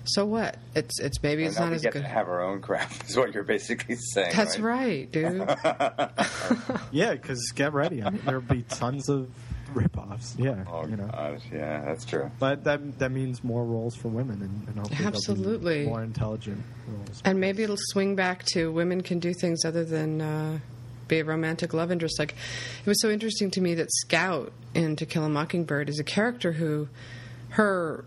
so what? It's it's maybe And it's not we as get good. to have our own crap. Is what you're basically saying. That's right, dude. yeah, because get ready. I mean, there'll be tons of ripoffs. Yeah, Oh you know. gosh, yeah, that's true. But that that means more roles for women, and, and hopefully there'll be Absolutely. more intelligent roles. And maybe it'll swing back to women can do things other than uh, be a romantic love interest. Like, it was so interesting to me that Scout in To Kill a Mockingbird is a character who, her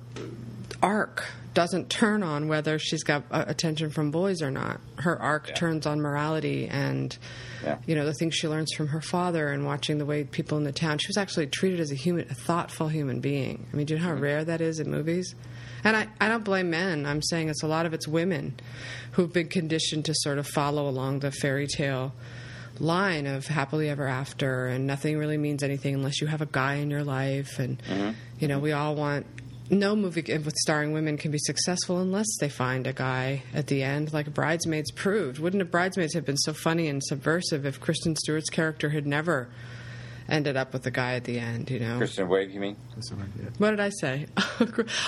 arc doesn't turn on whether she's got uh, attention from boys or not. Her arc Yeah. turns on morality and Yeah. you know the things she learns from her father and watching the way people in the town. She was actually treated as a human, a thoughtful human being. I mean, do you know how rare that is in movies? And I, I don't blame men. I'm saying it's a lot of it's women who've been conditioned to sort of follow along the fairy tale line of happily ever after and nothing really means anything unless you have a guy in your life and mm-hmm. you know we all want no movie with starring women can be successful unless they find a guy at the end like bridesmaids proved. Wouldn't a bridesmaids have been so funny and subversive if kristen stewart's character had never ended up with the guy at the end you know Kristen Wiig, you mean? What did. I say?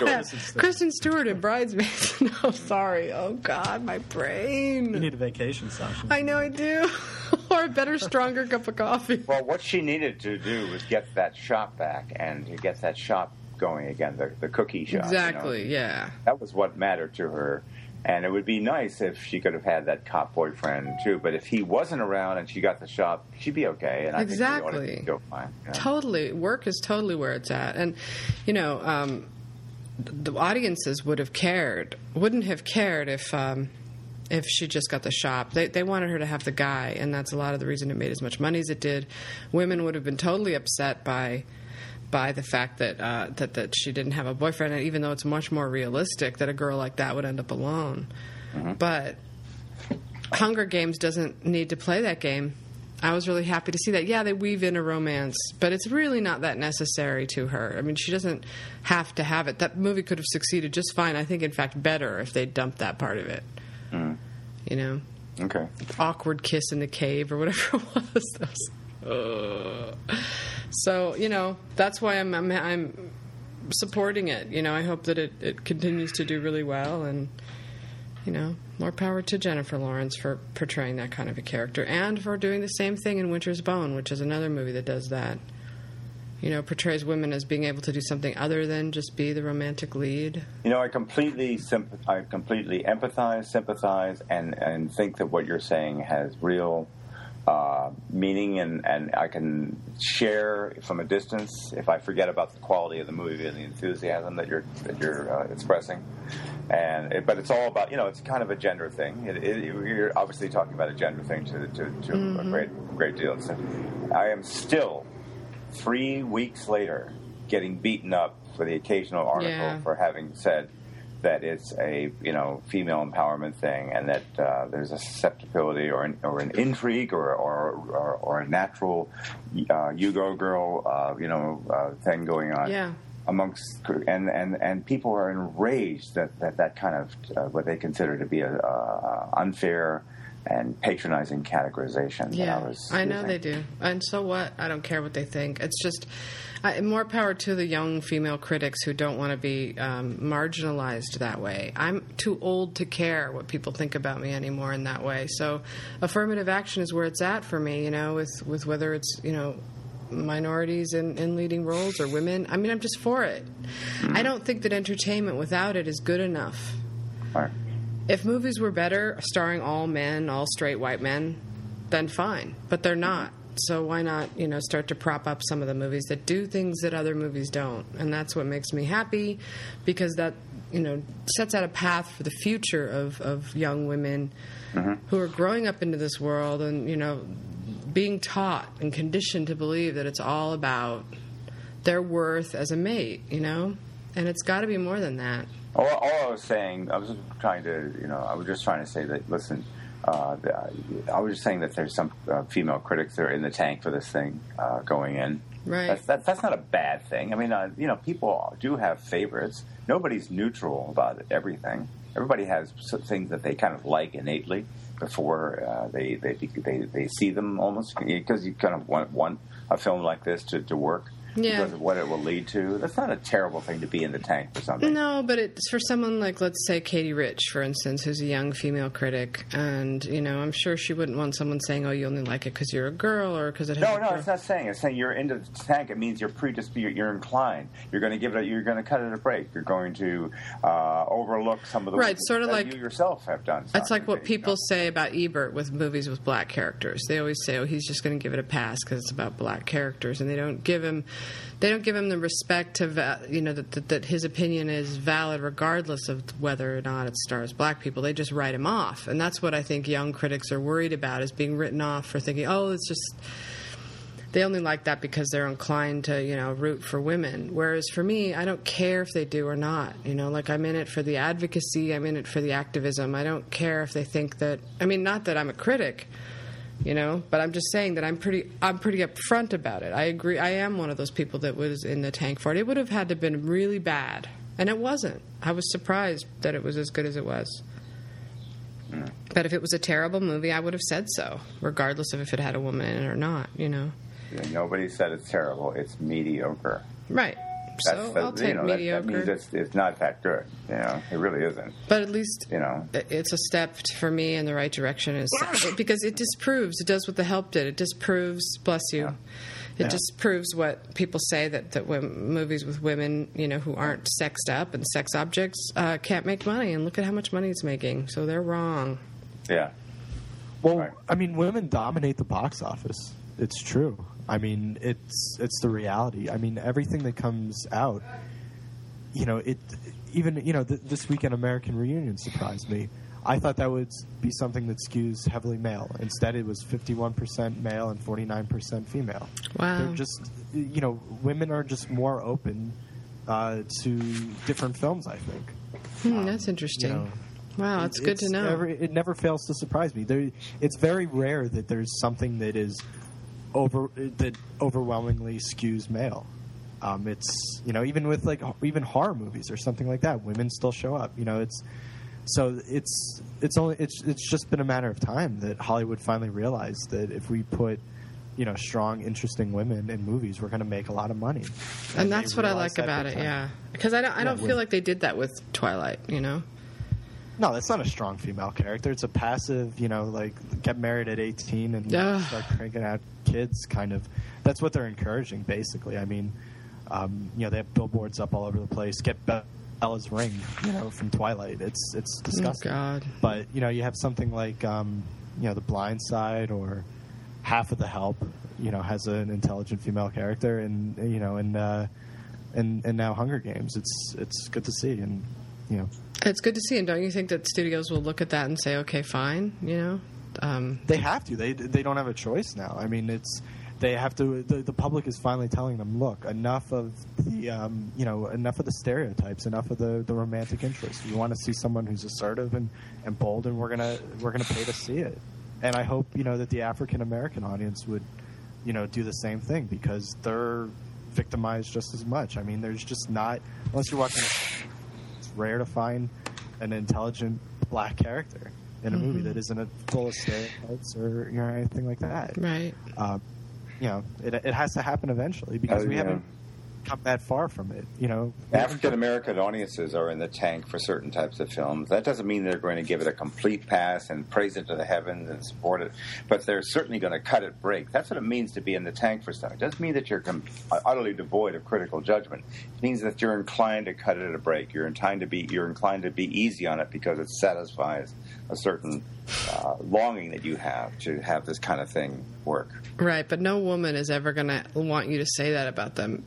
Yeah, Kristen Stewart in Bridesmaids. no, sorry. Oh God, my brain. You need a vacation, Sasha. I know I do. or a better, stronger cup of coffee. Well, what she needed to do was get that shop back and to get that shop going again, the, the cookie shop. you know. Exactly. Yeah. That was what mattered to her. And it would be nice if she could have had that cop boyfriend too. But if he wasn't around and she got the shop, she'd be okay. And I think Exactly. she ought to go fine. know. Totally. Work is totally where it's at. And, you know, um, the audiences would have cared, wouldn't have cared if. Um, if she just got the shop, they they wanted her to have the guy, and that's a lot of the reason it made as much money as it did. Women would have been totally upset by by the fact that uh, that that she didn't have a boyfriend, and even though it's much more realistic that a girl like that would end up alone. But Hunger Games doesn't need to play that game. I was really happy to see that. Yeah, they weave in a romance, but it's really not that necessary to her. I mean, she doesn't have to have it. That movie could have succeeded just fine. I think, in fact, better if they dumped that part of it. You know, Okay. awkward kiss in the cave or whatever it was. So you know, that's why I'm, I'm I'm supporting it. You know, I hope that it, it continues to do really well and you know, more power to Jennifer Lawrence for portraying that kind of a character and for doing the same thing in Winter's Bone, which is another movie that does that. You know, portrays women as being able to do something other than just be the romantic lead. You know, I completely I completely empathize, sympathize, and and think that what you're saying has real uh, meaning, and and I can share from a distance if I forget about the quality of the movie and the enthusiasm that you're that you're uh, expressing. And it, but it's all about you know it's kind of a gender thing. It, it, you're obviously talking about a gender thing to to, to a great great deal. So I am still three weeks later getting beaten up for the occasional article Yeah. for having said that it's a you know female empowerment thing and that uh, there's a susceptibility or an, or an intrigue or or, or, or a natural uh, you go girl uh, you know uh, thing going on Yeah. amongst and and and people are enraged that that, that kind of uh, what they consider to be a, uh unfair and patronizing categorization that Yeah, I was I know they do. And so what? I don't care what they think. It's just I, more power to the young female critics who don't want to be um, marginalized that way. I'm too old to care what people think about me anymore in that way. So affirmative action is where it's at for me. You know, with with whether it's you know minorities in, in leading roles or women. I mean, I'm just for it. I don't think that entertainment without it is good enough. Right. If movies were better, starring all men, all straight white men, then fine. But they're not. So why not, you know, start to prop up some of the movies that do things that other movies don't? And that's what makes me happy because that, you know, sets out a path for the future of, of young women mm-hmm. who are growing up into this world and, you know, being taught and conditioned to believe that it's all about their worth as a mate, you know? And it's got to be more than that. All, all I was saying, I was trying to, you know, I was just trying to say that. Listen, uh, I was just saying that there's some uh, female critics that are in the tank for this thing uh, going in. Right. That's, that, that's not a bad thing. I mean, uh, you know, people do have favorites. Nobody's neutral about everything. Everybody has things that they kind of like innately before uh, they, they they they see them almost because you kind of want want a film like this to, to work Yeah. because of what it will lead to. That's not a terrible thing to be in the tank for something. No, but it's for someone like, let's say, Katey Rich, for instance, who's a young female critic, and you know, I'm sure she wouldn't want someone saying, "Oh, you only like it because you're a girl," or because it has No, no, girl- it's not saying. It's saying you're into the tank. It means you're predisposed. You're, inclined. You're going to give it. A, you're going to cut it a break. You're going to uh, overlook some of the Right, sort of that like- you yourself have done. It's like what you people know. say about Ebert with movies with black characters. They always say, "Oh, he's just going to give it a pass because it's about black characters," and they don't give him they don't give him the respect to you know that, that that his opinion is valid regardless of whether or not it stars black people. They just write him off, and that's what I think young critics are worried about is being written off for thinking, oh, it's just they only like that because they're inclined to you know root for women. Whereas for me i don't care if they do or not you know like i'm in it for the advocacy i'm in it for the activism. I don't care if they think that i mean not that i'm a critic you know? But i'm just saying that i'm pretty i'm pretty upfront about it. I agree i am one of those people that was in the tank for it. It would have had to have been really bad. And it wasn't. I was surprised that it was as good as it was. But if it was a terrible movie i would have said so regardless of if it had a woman in it or not you know? And nobody said it's terrible. It's mediocre. Right. So the- I'll take you know, that- mediocre. That, means it's, it's not that good. You know, it really isn't. but at least You know, it's a step for me in the right direction. Is because it disproves. It does what the help did. It disproves. Bless you. It Yeah. disproves what people say that that women, movies with women, you know, who aren't sexed up and sex objects, uh, can't make money. And look at how much money it's making. So they're wrong. yeah. Well, Right. I mean, women dominate the box office. It's true. I mean, it's it's the reality. I mean, everything that comes out, you know, it even you know th- this weekend American Reunion surprised me. I thought that would be something that skews heavily male. Instead, it was fifty-one percent male and forty-nine percent female. Wow. They're just you know, women are just more open uh, to different films. I think. Hmm, that's interesting. you know, wow, it's good to know. Every, it never fails to surprise me. There, it's very rare that there's something that is over that overwhelmingly skews male. Um, it's you know even with like even horror movies or something like that, women still show up. You know it's so it's it's only it's it's just been a matter of time that Hollywood finally realized that if we put you know strong, interesting women in movies, we're going to make a lot of money. and they that's what I like about it. Yeah, because I don't. I don't with- feel like they did that with Twilight. You know. No, that's not a strong female character. It's a passive, you know, like get married at 18 and Ugh. start cranking out kids kind of. That's what they're encouraging, basically. I mean, um, you know, they have billboards up all over the place. Get Bella's ring, you know, from Twilight. It's it's disgusting. Oh God. But you know, you have something like, um, you know, The Blind Side or Half of the Help. You know, has an intelligent female character, and you know, and uh, and and now Hunger Games. It's it's good to see, and you know, It's good to see, and don't you think that studios will look at that and say, "Okay, fine," you know? Um, They have to. They they don't have a choice now. I mean, it's they have to. The, the public is finally telling them, look, enough of the um, you know enough of the stereotypes, enough of the, the romantic interest. We want to see someone who's assertive and, and bold, and we're gonna we're gonna pay to see it. And I hope you know that the African American audience would you know do the same thing because they're victimized just as much. I mean, there's just not unless you're watching. It's rare to find an intelligent black character in a movie that isn't a full of stereotypes or you know anything like that. right. Um, you know, it, it has to happen eventually because Oh, we yeah. haven't come that far from it. You know, African American audiences are in the tank for certain types of films. That doesn't mean they're going to give it a complete pass and praise it to the heavens and support it, but they're certainly going to cut it break. That's what it means to be in the tank for stuff. It doesn't mean that you're com- utterly devoid of critical judgment. It means that you're inclined to cut it at a break. You're inclined to be you're inclined to be easy on it because it satisfies a certain uh, longing that you have to have this kind of thing work. Right, but no woman is ever going to want you to say that about them.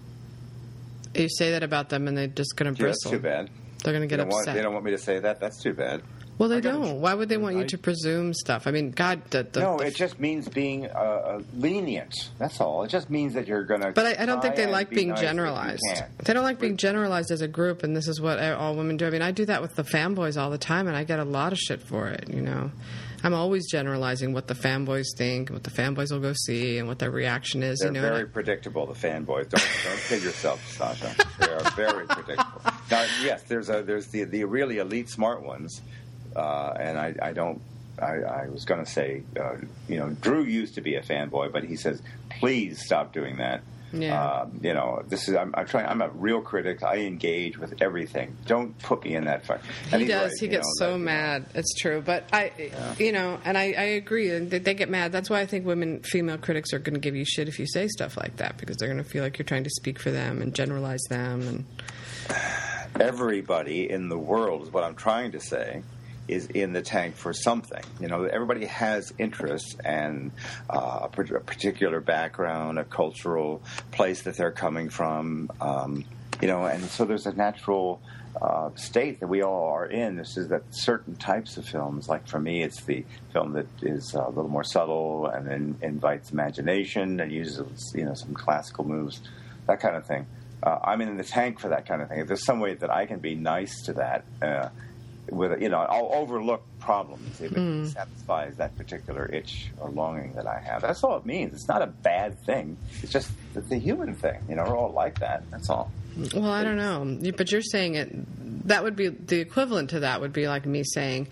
You say that about them, and they're just going to Gee, that's bristle. too bad. They're going to get don't, want, upset. they don't want me to say that. That's too bad. well, they I gotta- don't. Why would they want you to presume stuff? I mean, God, the, the, no, the- it just means being uh, uh, lenient. That's all. It just means that you're going to. But I, I don't think they like being generalized. generalized. They don't like being generalized as a group, and this is what all women do. I mean, I do that with the fanboys all the time, and I get a lot of shit for it. You know, I'm always generalizing what the fanboys think, what the fanboys will go see, and what their reaction is. They're you know, and I- very predictable. The fanboys. Don't don't kid yourself, Sasha. They are very predictable. Now, yes, there's a there's the the really elite smart ones, uh, and I I don't. I, I was going to say, uh, you know, Drew used to be a fanboy, but he says, please stop doing that. Yeah. Uh, you know, this is. I'm, I'm trying. I'm a real critic. I engage with everything. Don't put me in that fight. He he's does. right, he gets know, so that, mad. It's true, but I, you know, and I, I agree. and They, they get mad. That's why I think women, female critics, are going to give you shit if you say stuff like that because they're going to feel like you're trying to speak for them and generalize them. And everybody in the world is what I'm trying to say is in the tank for something. You know, everybody has interests and uh, a particular background, a cultural place that they're coming from. Um, you know, and so there's a natural uh, state that we all are in. This is that certain types of films, like for me, it's the film that is a little more subtle and then invites imagination and uses you know some classical moves, that kind of thing. Uh, I'm in the tank for that kind of thing. If there's some way that I can be nice to that, uh, with you know, I'll overlook problems if it hmm. satisfies that particular itch or longing that I have. That's all it means. It's not a bad thing. It's just it's a human thing. You know, we're all like that. That's all. Well, I don't know, but you're saying it. That would be the equivalent to that. Would be like me saying,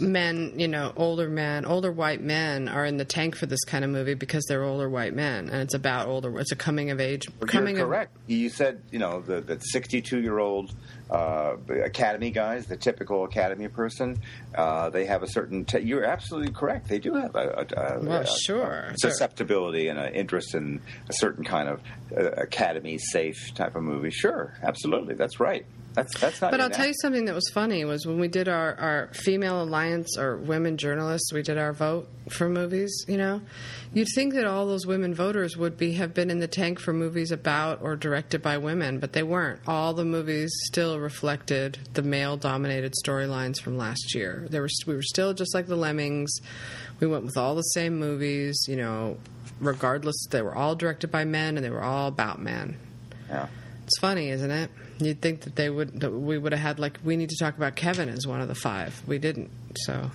men, you know, older men, older white men are in the tank for this kind of movie because they're older white men, and it's about older. It's a coming of age. But coming You're of correct. You said, you know, the, the 62 year old uh, academy guys, the typical academy person, uh, they have a certain. Te- you're absolutely correct. They do have a, a, a, Well, sure. a susceptibility and an interest in a certain kind of uh, academy safe type of movie. Sure, absolutely. That's right. That's that's not. But I'll tell you something that was funny was when we did our, our female alliance or women journalists, we did our vote for movies. You know, you'd think that all those women voters would be have been in the tank for movies about or directed by women, but they weren't. All the movies still reflected the male dominated storylines from last year. There were we were still just like the Lemmings. We went with all the same movies. You know, regardless, they were all directed by men and they were all about men. Yeah. It's funny, isn't it? You'd think that they would that we would have had like we need to talk about Kevin as one of the five. We didn't. So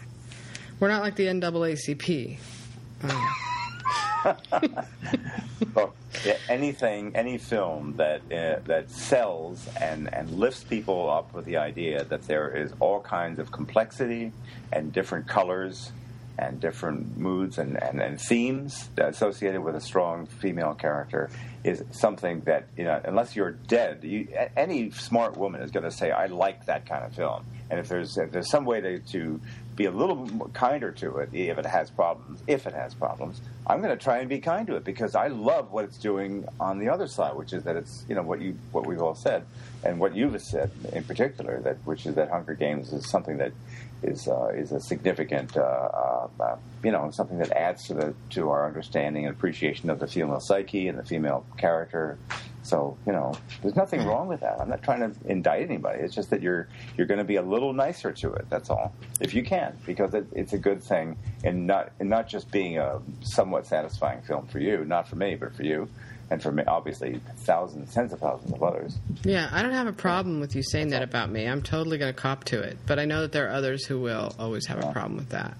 we're not like the NAACP. Look, yeah, anything, any film that uh, that sells and, and lifts people up with the idea that there is all kinds of complexity and different colors and different moods and, and, and themes associated with a strong female character is something that you know unless you're dead, you, any smart woman is going to say, "I like that kind of film." And if there's if there's some way to, to be a little kinder to it, if it has problems, if it has problems, I'm going to try and be kind to it because I love what it's doing on the other side, which is that it's you know what you what we've all said and what you've said in particular that which is that Hunger Games is something that is uh, is a significant uh, uh, uh, you know something that adds to the to our understanding and appreciation of the female psyche and the female character. So you know, there's nothing wrong with that. I'm not trying to indict anybody. It's just that you're you're going to be a little nicer to it. That's all, if you can, because it, it's a good thing, and not and not just being a somewhat satisfying film for you, not for me, but for you, and for me, obviously thousands, tens of thousands of others. Yeah, I don't have a problem with you saying that about me. I'm totally going to cop to it. But I know that there are others who will always have a problem with that.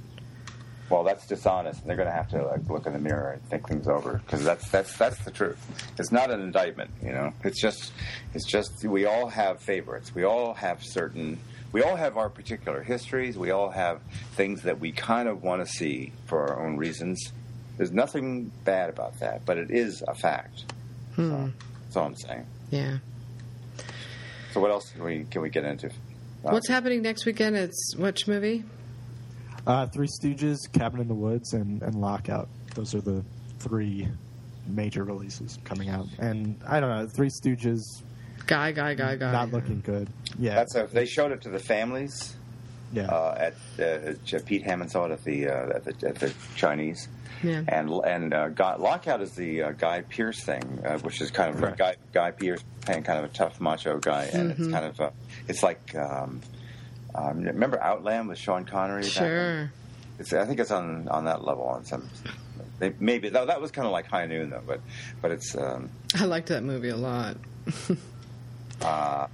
well, that's dishonest, and they're going to have to like look in the mirror and think things over because that's that's that's the truth. It's not an indictment, you know. It's just it's just we all have favorites. We all have certain. We all have our particular histories. We all have things that we kind of want to see for our own reasons. There's nothing bad about that, but it is a fact. So, that's all I'm saying. Yeah. So, what else can we can we get into? Uh, What's happening next weekend? It's which movie? Uh, Three Stooges, Cabin in the Woods, and, and Lockout. Those are the three major releases coming out. And I don't know, Three Stooges Guy, guy, guy, guy. not looking good. Yeah, That's a, they showed it to the families yeah. uh, at uh, Pete Hammond saw it at the uh, at the, at the Chinese. Yeah. And and uh, Guy, Lockout is the uh, Guy Pearce thing, uh, which is kind of Correct. Guy Guy Pearce playing kind of a tough macho guy, and it's kind of uh, it's like um, um, remember Outland with Sean Connery. back then? Sure. It's, I think it's on on that level on some. they- Maybe that, that was kind of like High Noon though, but but it's um, I liked that movie a lot. uh,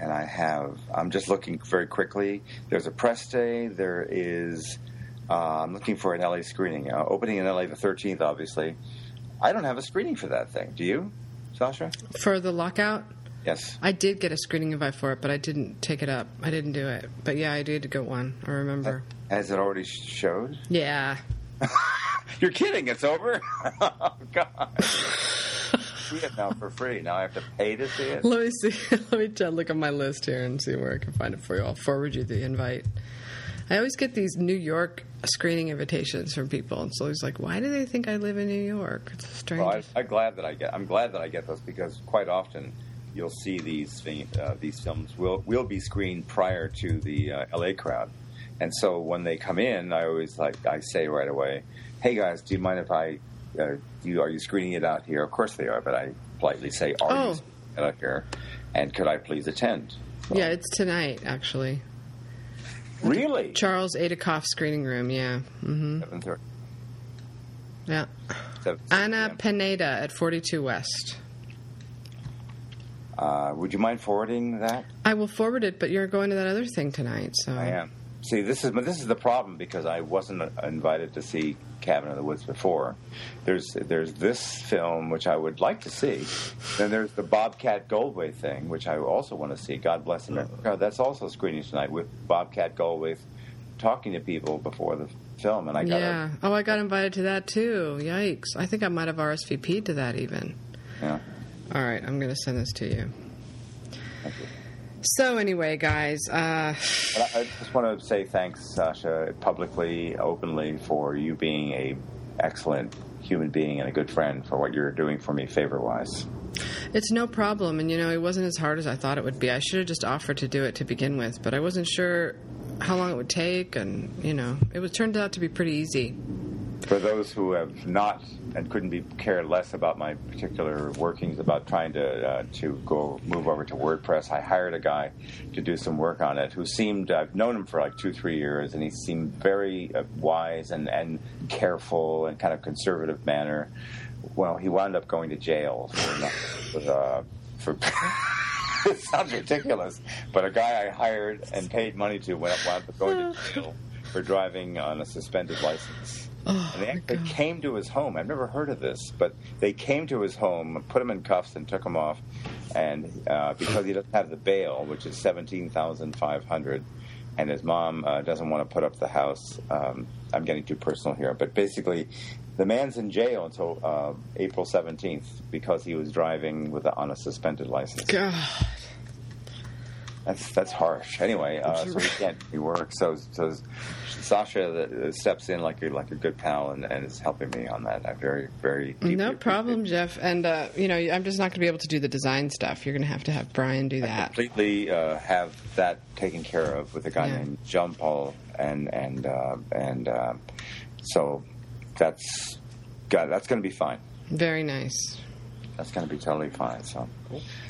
and I have. I'm just looking very quickly. There's a press day. There is. Uh, I'm looking for an LA screening. Uh, opening in LA the 13th, obviously. I don't have a screening for that thing. Do you, Sasha? For the lockout, Yes. I did get a screening invite for it, but I didn't take it up. I didn't do it. But yeah, I did get one. I remember. Has it already showed? Yeah. You're kidding. It's over. oh God. see it now for free. Now I have to pay to see it. Let me see. Let me try, look at my list here and see where I can find it for you. I'll forward you the invite. I always get these New York screening invitations from people, and so it's like, why do they think I live in New York? It's strange. Well, I, I'm glad that I get. I'm glad that I get those because quite often you'll see these uh, these films will will be screened prior to the uh, LA crowd, and so when they come in, I always like I say right away, "Hey guys, do you mind if I? Uh, do you, are you screening it out here? Of course they are, but I politely say, "Are Oh. you screening it out here? And could I please attend?" So- Yeah, it's tonight actually. Really. Charles Aidikoff screening room. Yeah. hmm Seven thirty. Yeah. Seven- Anna Pineda at 42 West. Uh, would you mind forwarding that? I will forward it, but you're going to that other thing tonight, so I am. See, this is this is the problem because I wasn't uh, invited to see Cabin in the Woods before. There's there's this film which I would like to see. Then there's the Bobcat Goldthwait thing, which I also want to see. God bless America. Uh-huh. That's also screening tonight with Bobcat Goldthwait talking to people before the film, and I got yeah. Oh, I got invited to that too. Yikes! I think I might have RSVP'd to that even. yeah. All right, I'm going to send this to you. So anyway, guys, uh, I I just want to say thanks, Sasha, publicly, openly, for you being a excellent human being and a good friend for what you're doing for me favor wise. it's no problem, and you know it wasn't as hard as I thought it would be. I should have just offered to do it to begin with, but I wasn't sure how long it would take, and you know it was turned out to be pretty easy. For those who have not and couldn't be care less about my particular workings about trying to uh, to go move over to WordPress, I hired a guy to do some work on it who seemed I've known him for like two three years, and he seemed very uh, wise and and careful and kind of conservative manner. Well, he wound up going to jail for not, for, uh, for it sounds ridiculous, but a guy I hired and paid money to went up wound up going to jail for driving on a suspended license. Oh, they actually came to his home. I've never heard of this, but they came to his home, put him in cuffs, and took him off. And uh, because he doesn't have the bail, which is seventeen thousand five hundred, and his mom uh, doesn't want to put up the house. Um, I'm getting too personal here, but basically, the man's in jail until uh, April seventeenth because he was driving with a, on a suspended license. God. That's that's harsh. Anyway, uh, so he can't he work. So so Sasha steps in like a like a good pal and, and is helping me on that. I very very No problem. Jeff. And uh, you know, I'm just not going to be able to do the design stuff. You're going to have to have Brian do that. Completely uh, have that taken care of with a guy Yeah. named John Paul and and uh, and uh, so that's God, that's going to be fine. Very nice. That's going to be totally fine. So.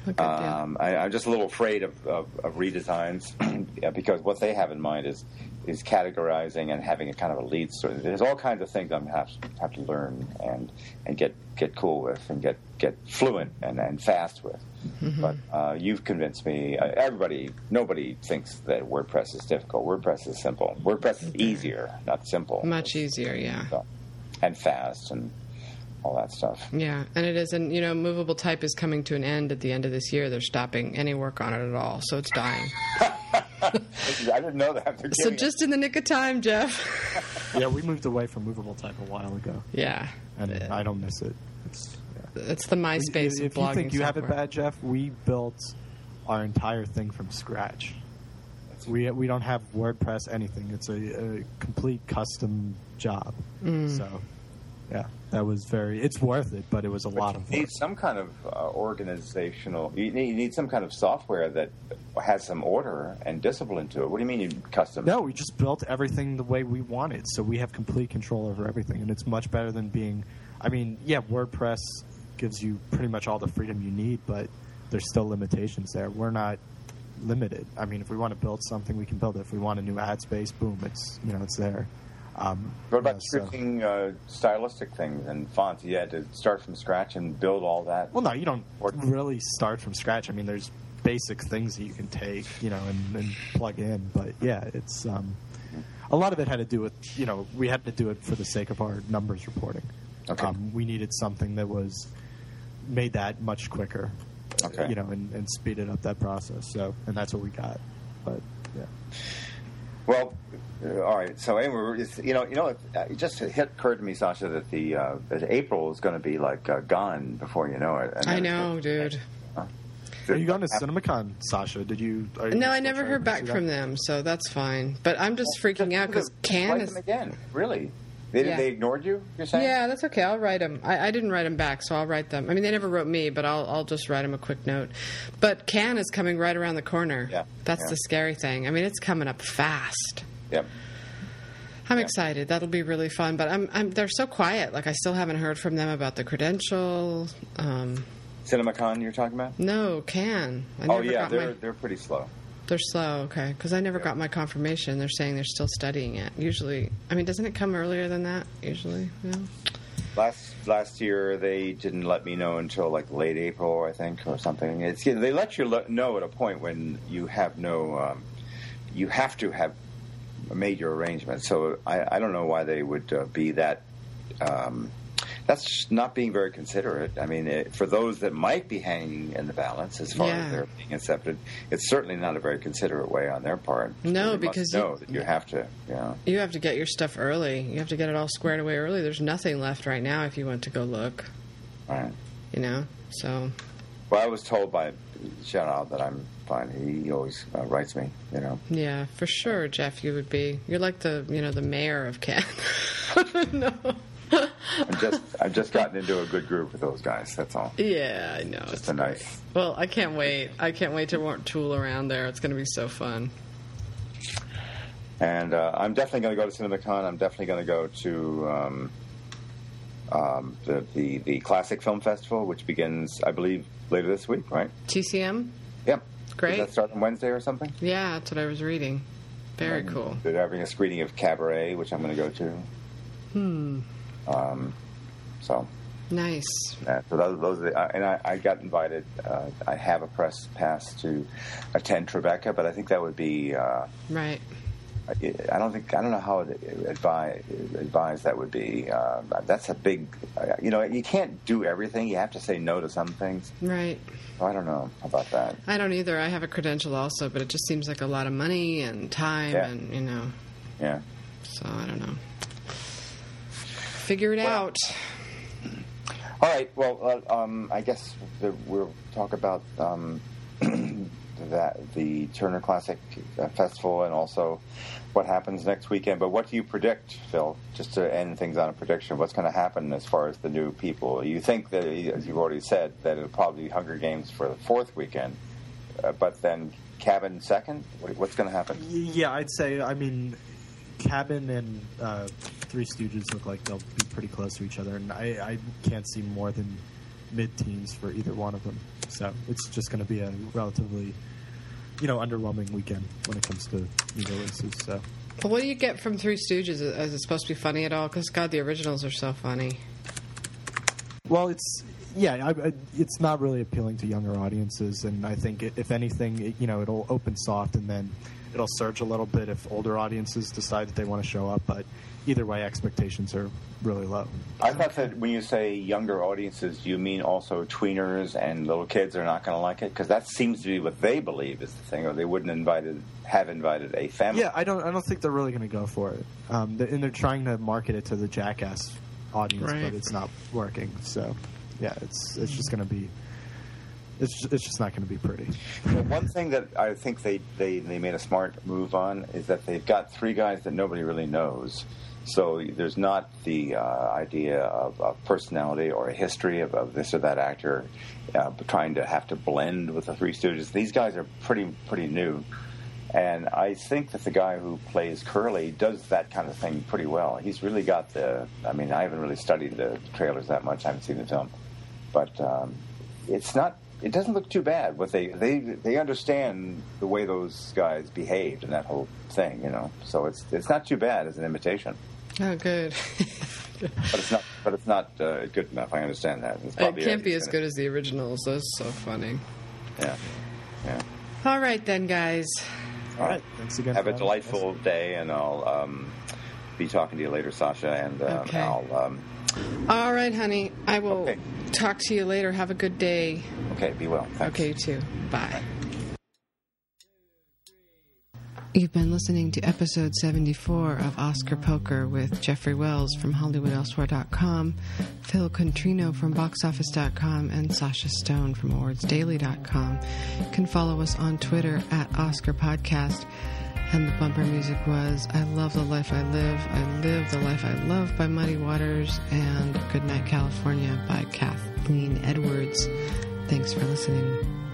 Okay. Um, I, I'm just a little afraid of, of, of redesigns because what they have in mind is is categorizing and having a kind of a lead story. There's all kinds of things I'm have have to learn and and get get cool with and get get fluent and, and fast with. Mm-hmm. But uh, you've convinced me. Uh, everybody, nobody thinks that WordPress is difficult. WordPress is simple. WordPress is easier, not simple. Much easier, yeah. So, and fast and all that stuff. Yeah, and it is, and you know, movable type is coming to an end at the end of this year. They're stopping any work on it at all, so it's dying. I didn't know that. So giving just in the nick of time, Jeff. Yeah, we moved away from movable type a while ago, yeah, and I don't miss it. It's, yeah. it's the MySpace If, of if you think you have it bad, Jeff, we built our entire thing from scratch. We we don't have WordPress anything. It's a, a complete custom job. Mm. So, yeah, that was very. It's worth it, but it was a lot of You work. need some kind of uh, organizational. You need, you need some kind of software that has some order and discipline to it. What do you mean you custom? No, we just built everything the way we wanted, so we have complete control over everything, and it's much better than being. I mean, yeah, WordPress gives you pretty much all the freedom you need, but there's still limitations there. We're not limited. I mean, if we want to build something, we can build it. If we want a new ad space, boom, it's you know it's there. Um, What about yeah, so- scripting uh, stylistic things and fonts? You had to start from scratch and build all that. Well, no, you don't really start from scratch. I mean, there's basic things that you can take, you know, and, and plug in. But yeah, it's um, a lot of it had to do with, you know, we had to do it for the sake of our numbers reporting. Okay. Um, we needed something that was made that much quicker, Okay. you know, and, and speeded up that process. So, and that's what we got. But yeah. Well, all right. So anyway, it's, you know, you know, it, uh, it just hit occurred to me, Sasha, that the uh, that April is going to be like uh, gone before you know it. And I then- know, dude. Are you going to CinemaCon, Sasha? Did you? Are you No, I never heard back from them, so that's fine. But I'm just freaking out because Just Cannes is. them again. Really? They, Yeah. they ignored you? You're saying? Yeah, that's okay. I'll write them. I, I didn't write them back, so I'll write them. I mean, they never wrote me, but I'll I'll just write them a quick note. But Cannes is coming right around the corner. Yeah, That's yeah. the scary thing. I mean, it's coming up fast. Yep. I'm Yeah. excited. That'll be really fun. But I'm, I'm they're so quiet. Like I still haven't heard from them about the credential. Um, CinemaCon, you're talking about? no, Cannes. I Oh yeah, they're my, they're pretty slow. they're slow. Okay, because I never got my confirmation. They're saying they're still studying it. Usually, I mean, doesn't it come earlier than that? Usually, no. Last last year they didn't let me know until like late April, I think, or something. It's they let you know at a point when you have no, um, you have to have made your arrangements. So I, I don't know why they would uh, be that. Um, that's not being very considerate. I mean, it, for those that might be hanging in the balance as far Yeah. as they're being accepted, it's certainly not a very considerate way on their part. No, They because you- you have to, you know. You have to get your stuff early. You have to get it all squared away early. There's nothing left right now if you want to go look. Right. You know, so Well, I was told by shout that I'm fine. He always uh, writes me, you know. yeah, for sure, Jeff. You would be. You're like the you know the mayor of Cannes. no. I'm just I've just gotten into a good group with those guys. That's all. Yeah, I know. Just a great. nice. Well, I can't wait. I can't wait to tool around there. It's going to be so fun. And uh, I'm definitely going to go to CinemaCon. I'm definitely going to go to um, um, the, the the Classic Film Festival, which begins, I believe, later this week. Right? TCM. Yep. Great. Does that start on Wednesday or something? Yeah, that's what I was reading. Very And cool. They're having a screening of Cabaret, which I'm going to go to. Hmm. Um, so Nice. Yeah, so those, those are the, uh, and I, I got invited. Uh, I have a press pass to attend Tribeca, but I think that would be. Uh, Right. I don't think I don't know how advise advised that would be. Uh, that's a big. Uh, you know, you can't do everything. You have to say no to some things. Right. I don't know about that. I don't either. I have a credential also, but it just seems like a lot of money and time, Yeah. and you know. Yeah. So I don't know. Figure it Well, out. All right. Well, uh, um, I guess the, we'll talk about um, that the Turner Classic uh, Festival and also what happens next weekend. But what do you predict, Phil? Just to end things on a prediction, what's going to happen as far as the new people? You think that, as you've already said, that it'll probably be Hunger Games for the fourth weekend, uh, but then Cabin second. What's going to happen? Yeah, I'd say. I mean, Cabin and uh, Three Stooges look like they'll be pretty close to each other, and I, I can't see more than mid-teens for either one of them. So it's just going to be a relatively, you know, underwhelming weekend when it comes to new releases. So But what do you get from Three Stooges? Is it supposed to be funny at all? Because God, the originals are so funny. Well, it's yeah, I, I, it's not really appealing to younger audiences, and I think if anything, it, you know, it'll open soft and then it'll surge a little bit if older audiences decide that they want to show up. But either way, expectations are really low. I thought that when you say younger audiences, you mean also tweeners and little kids are not going to like it because that seems to be what they believe is the thing, or they wouldn't invited have invited a family. Yeah, I don't. I don't think they're really going to go for it. Um, and they're trying to market it to the Jackass audience, Right. but it's not working. So, yeah, it's it's just going to be. It's just, it's just not going to be pretty. Well, one thing that I think they, they, they made a smart move on is that they've got three guys that nobody really knows. So there's not the uh, idea of, of personality or a history of, of this or that actor uh, trying to have to blend with the Three Stooges. These guys are pretty pretty new, and I think that the guy who plays Curly does that kind of thing pretty well. He's really got the. I mean, I haven't really studied the trailers that much. I haven't seen the film, but um, it's not. It doesn't look too bad. What they they they understand the way those guys behaved and that whole thing, you know. So it's it's not too bad as an imitation, Oh, good. but it's not. But it's not uh, good enough. I understand that. It's it can't be as good as the originals. That's so funny. Yeah, yeah. All right, then, guys. All right, thanks again. Have for a having us. delightful day, and I'll um, be talking to you later, Sasha, and um, Okay. I'll. Um, All right, honey. I will Okay. talk to you later. Have a good day. okay, be well. Thanks. Okay, you too. Bye. You've been listening to episode 74 of Oscar Poker with Jeffrey Wells from HollywoodElsewhere.com, Phil Contrino from BoxOffice.com, and Sasha Stone from AwardsDaily.com. You can follow us on Twitter at Oscar Podcast. And the bumper music was I Love the Life I Live, I Live the Life I Love by Muddy Waters, and Goodnight California by Kathleen Edwards. Thanks for listening.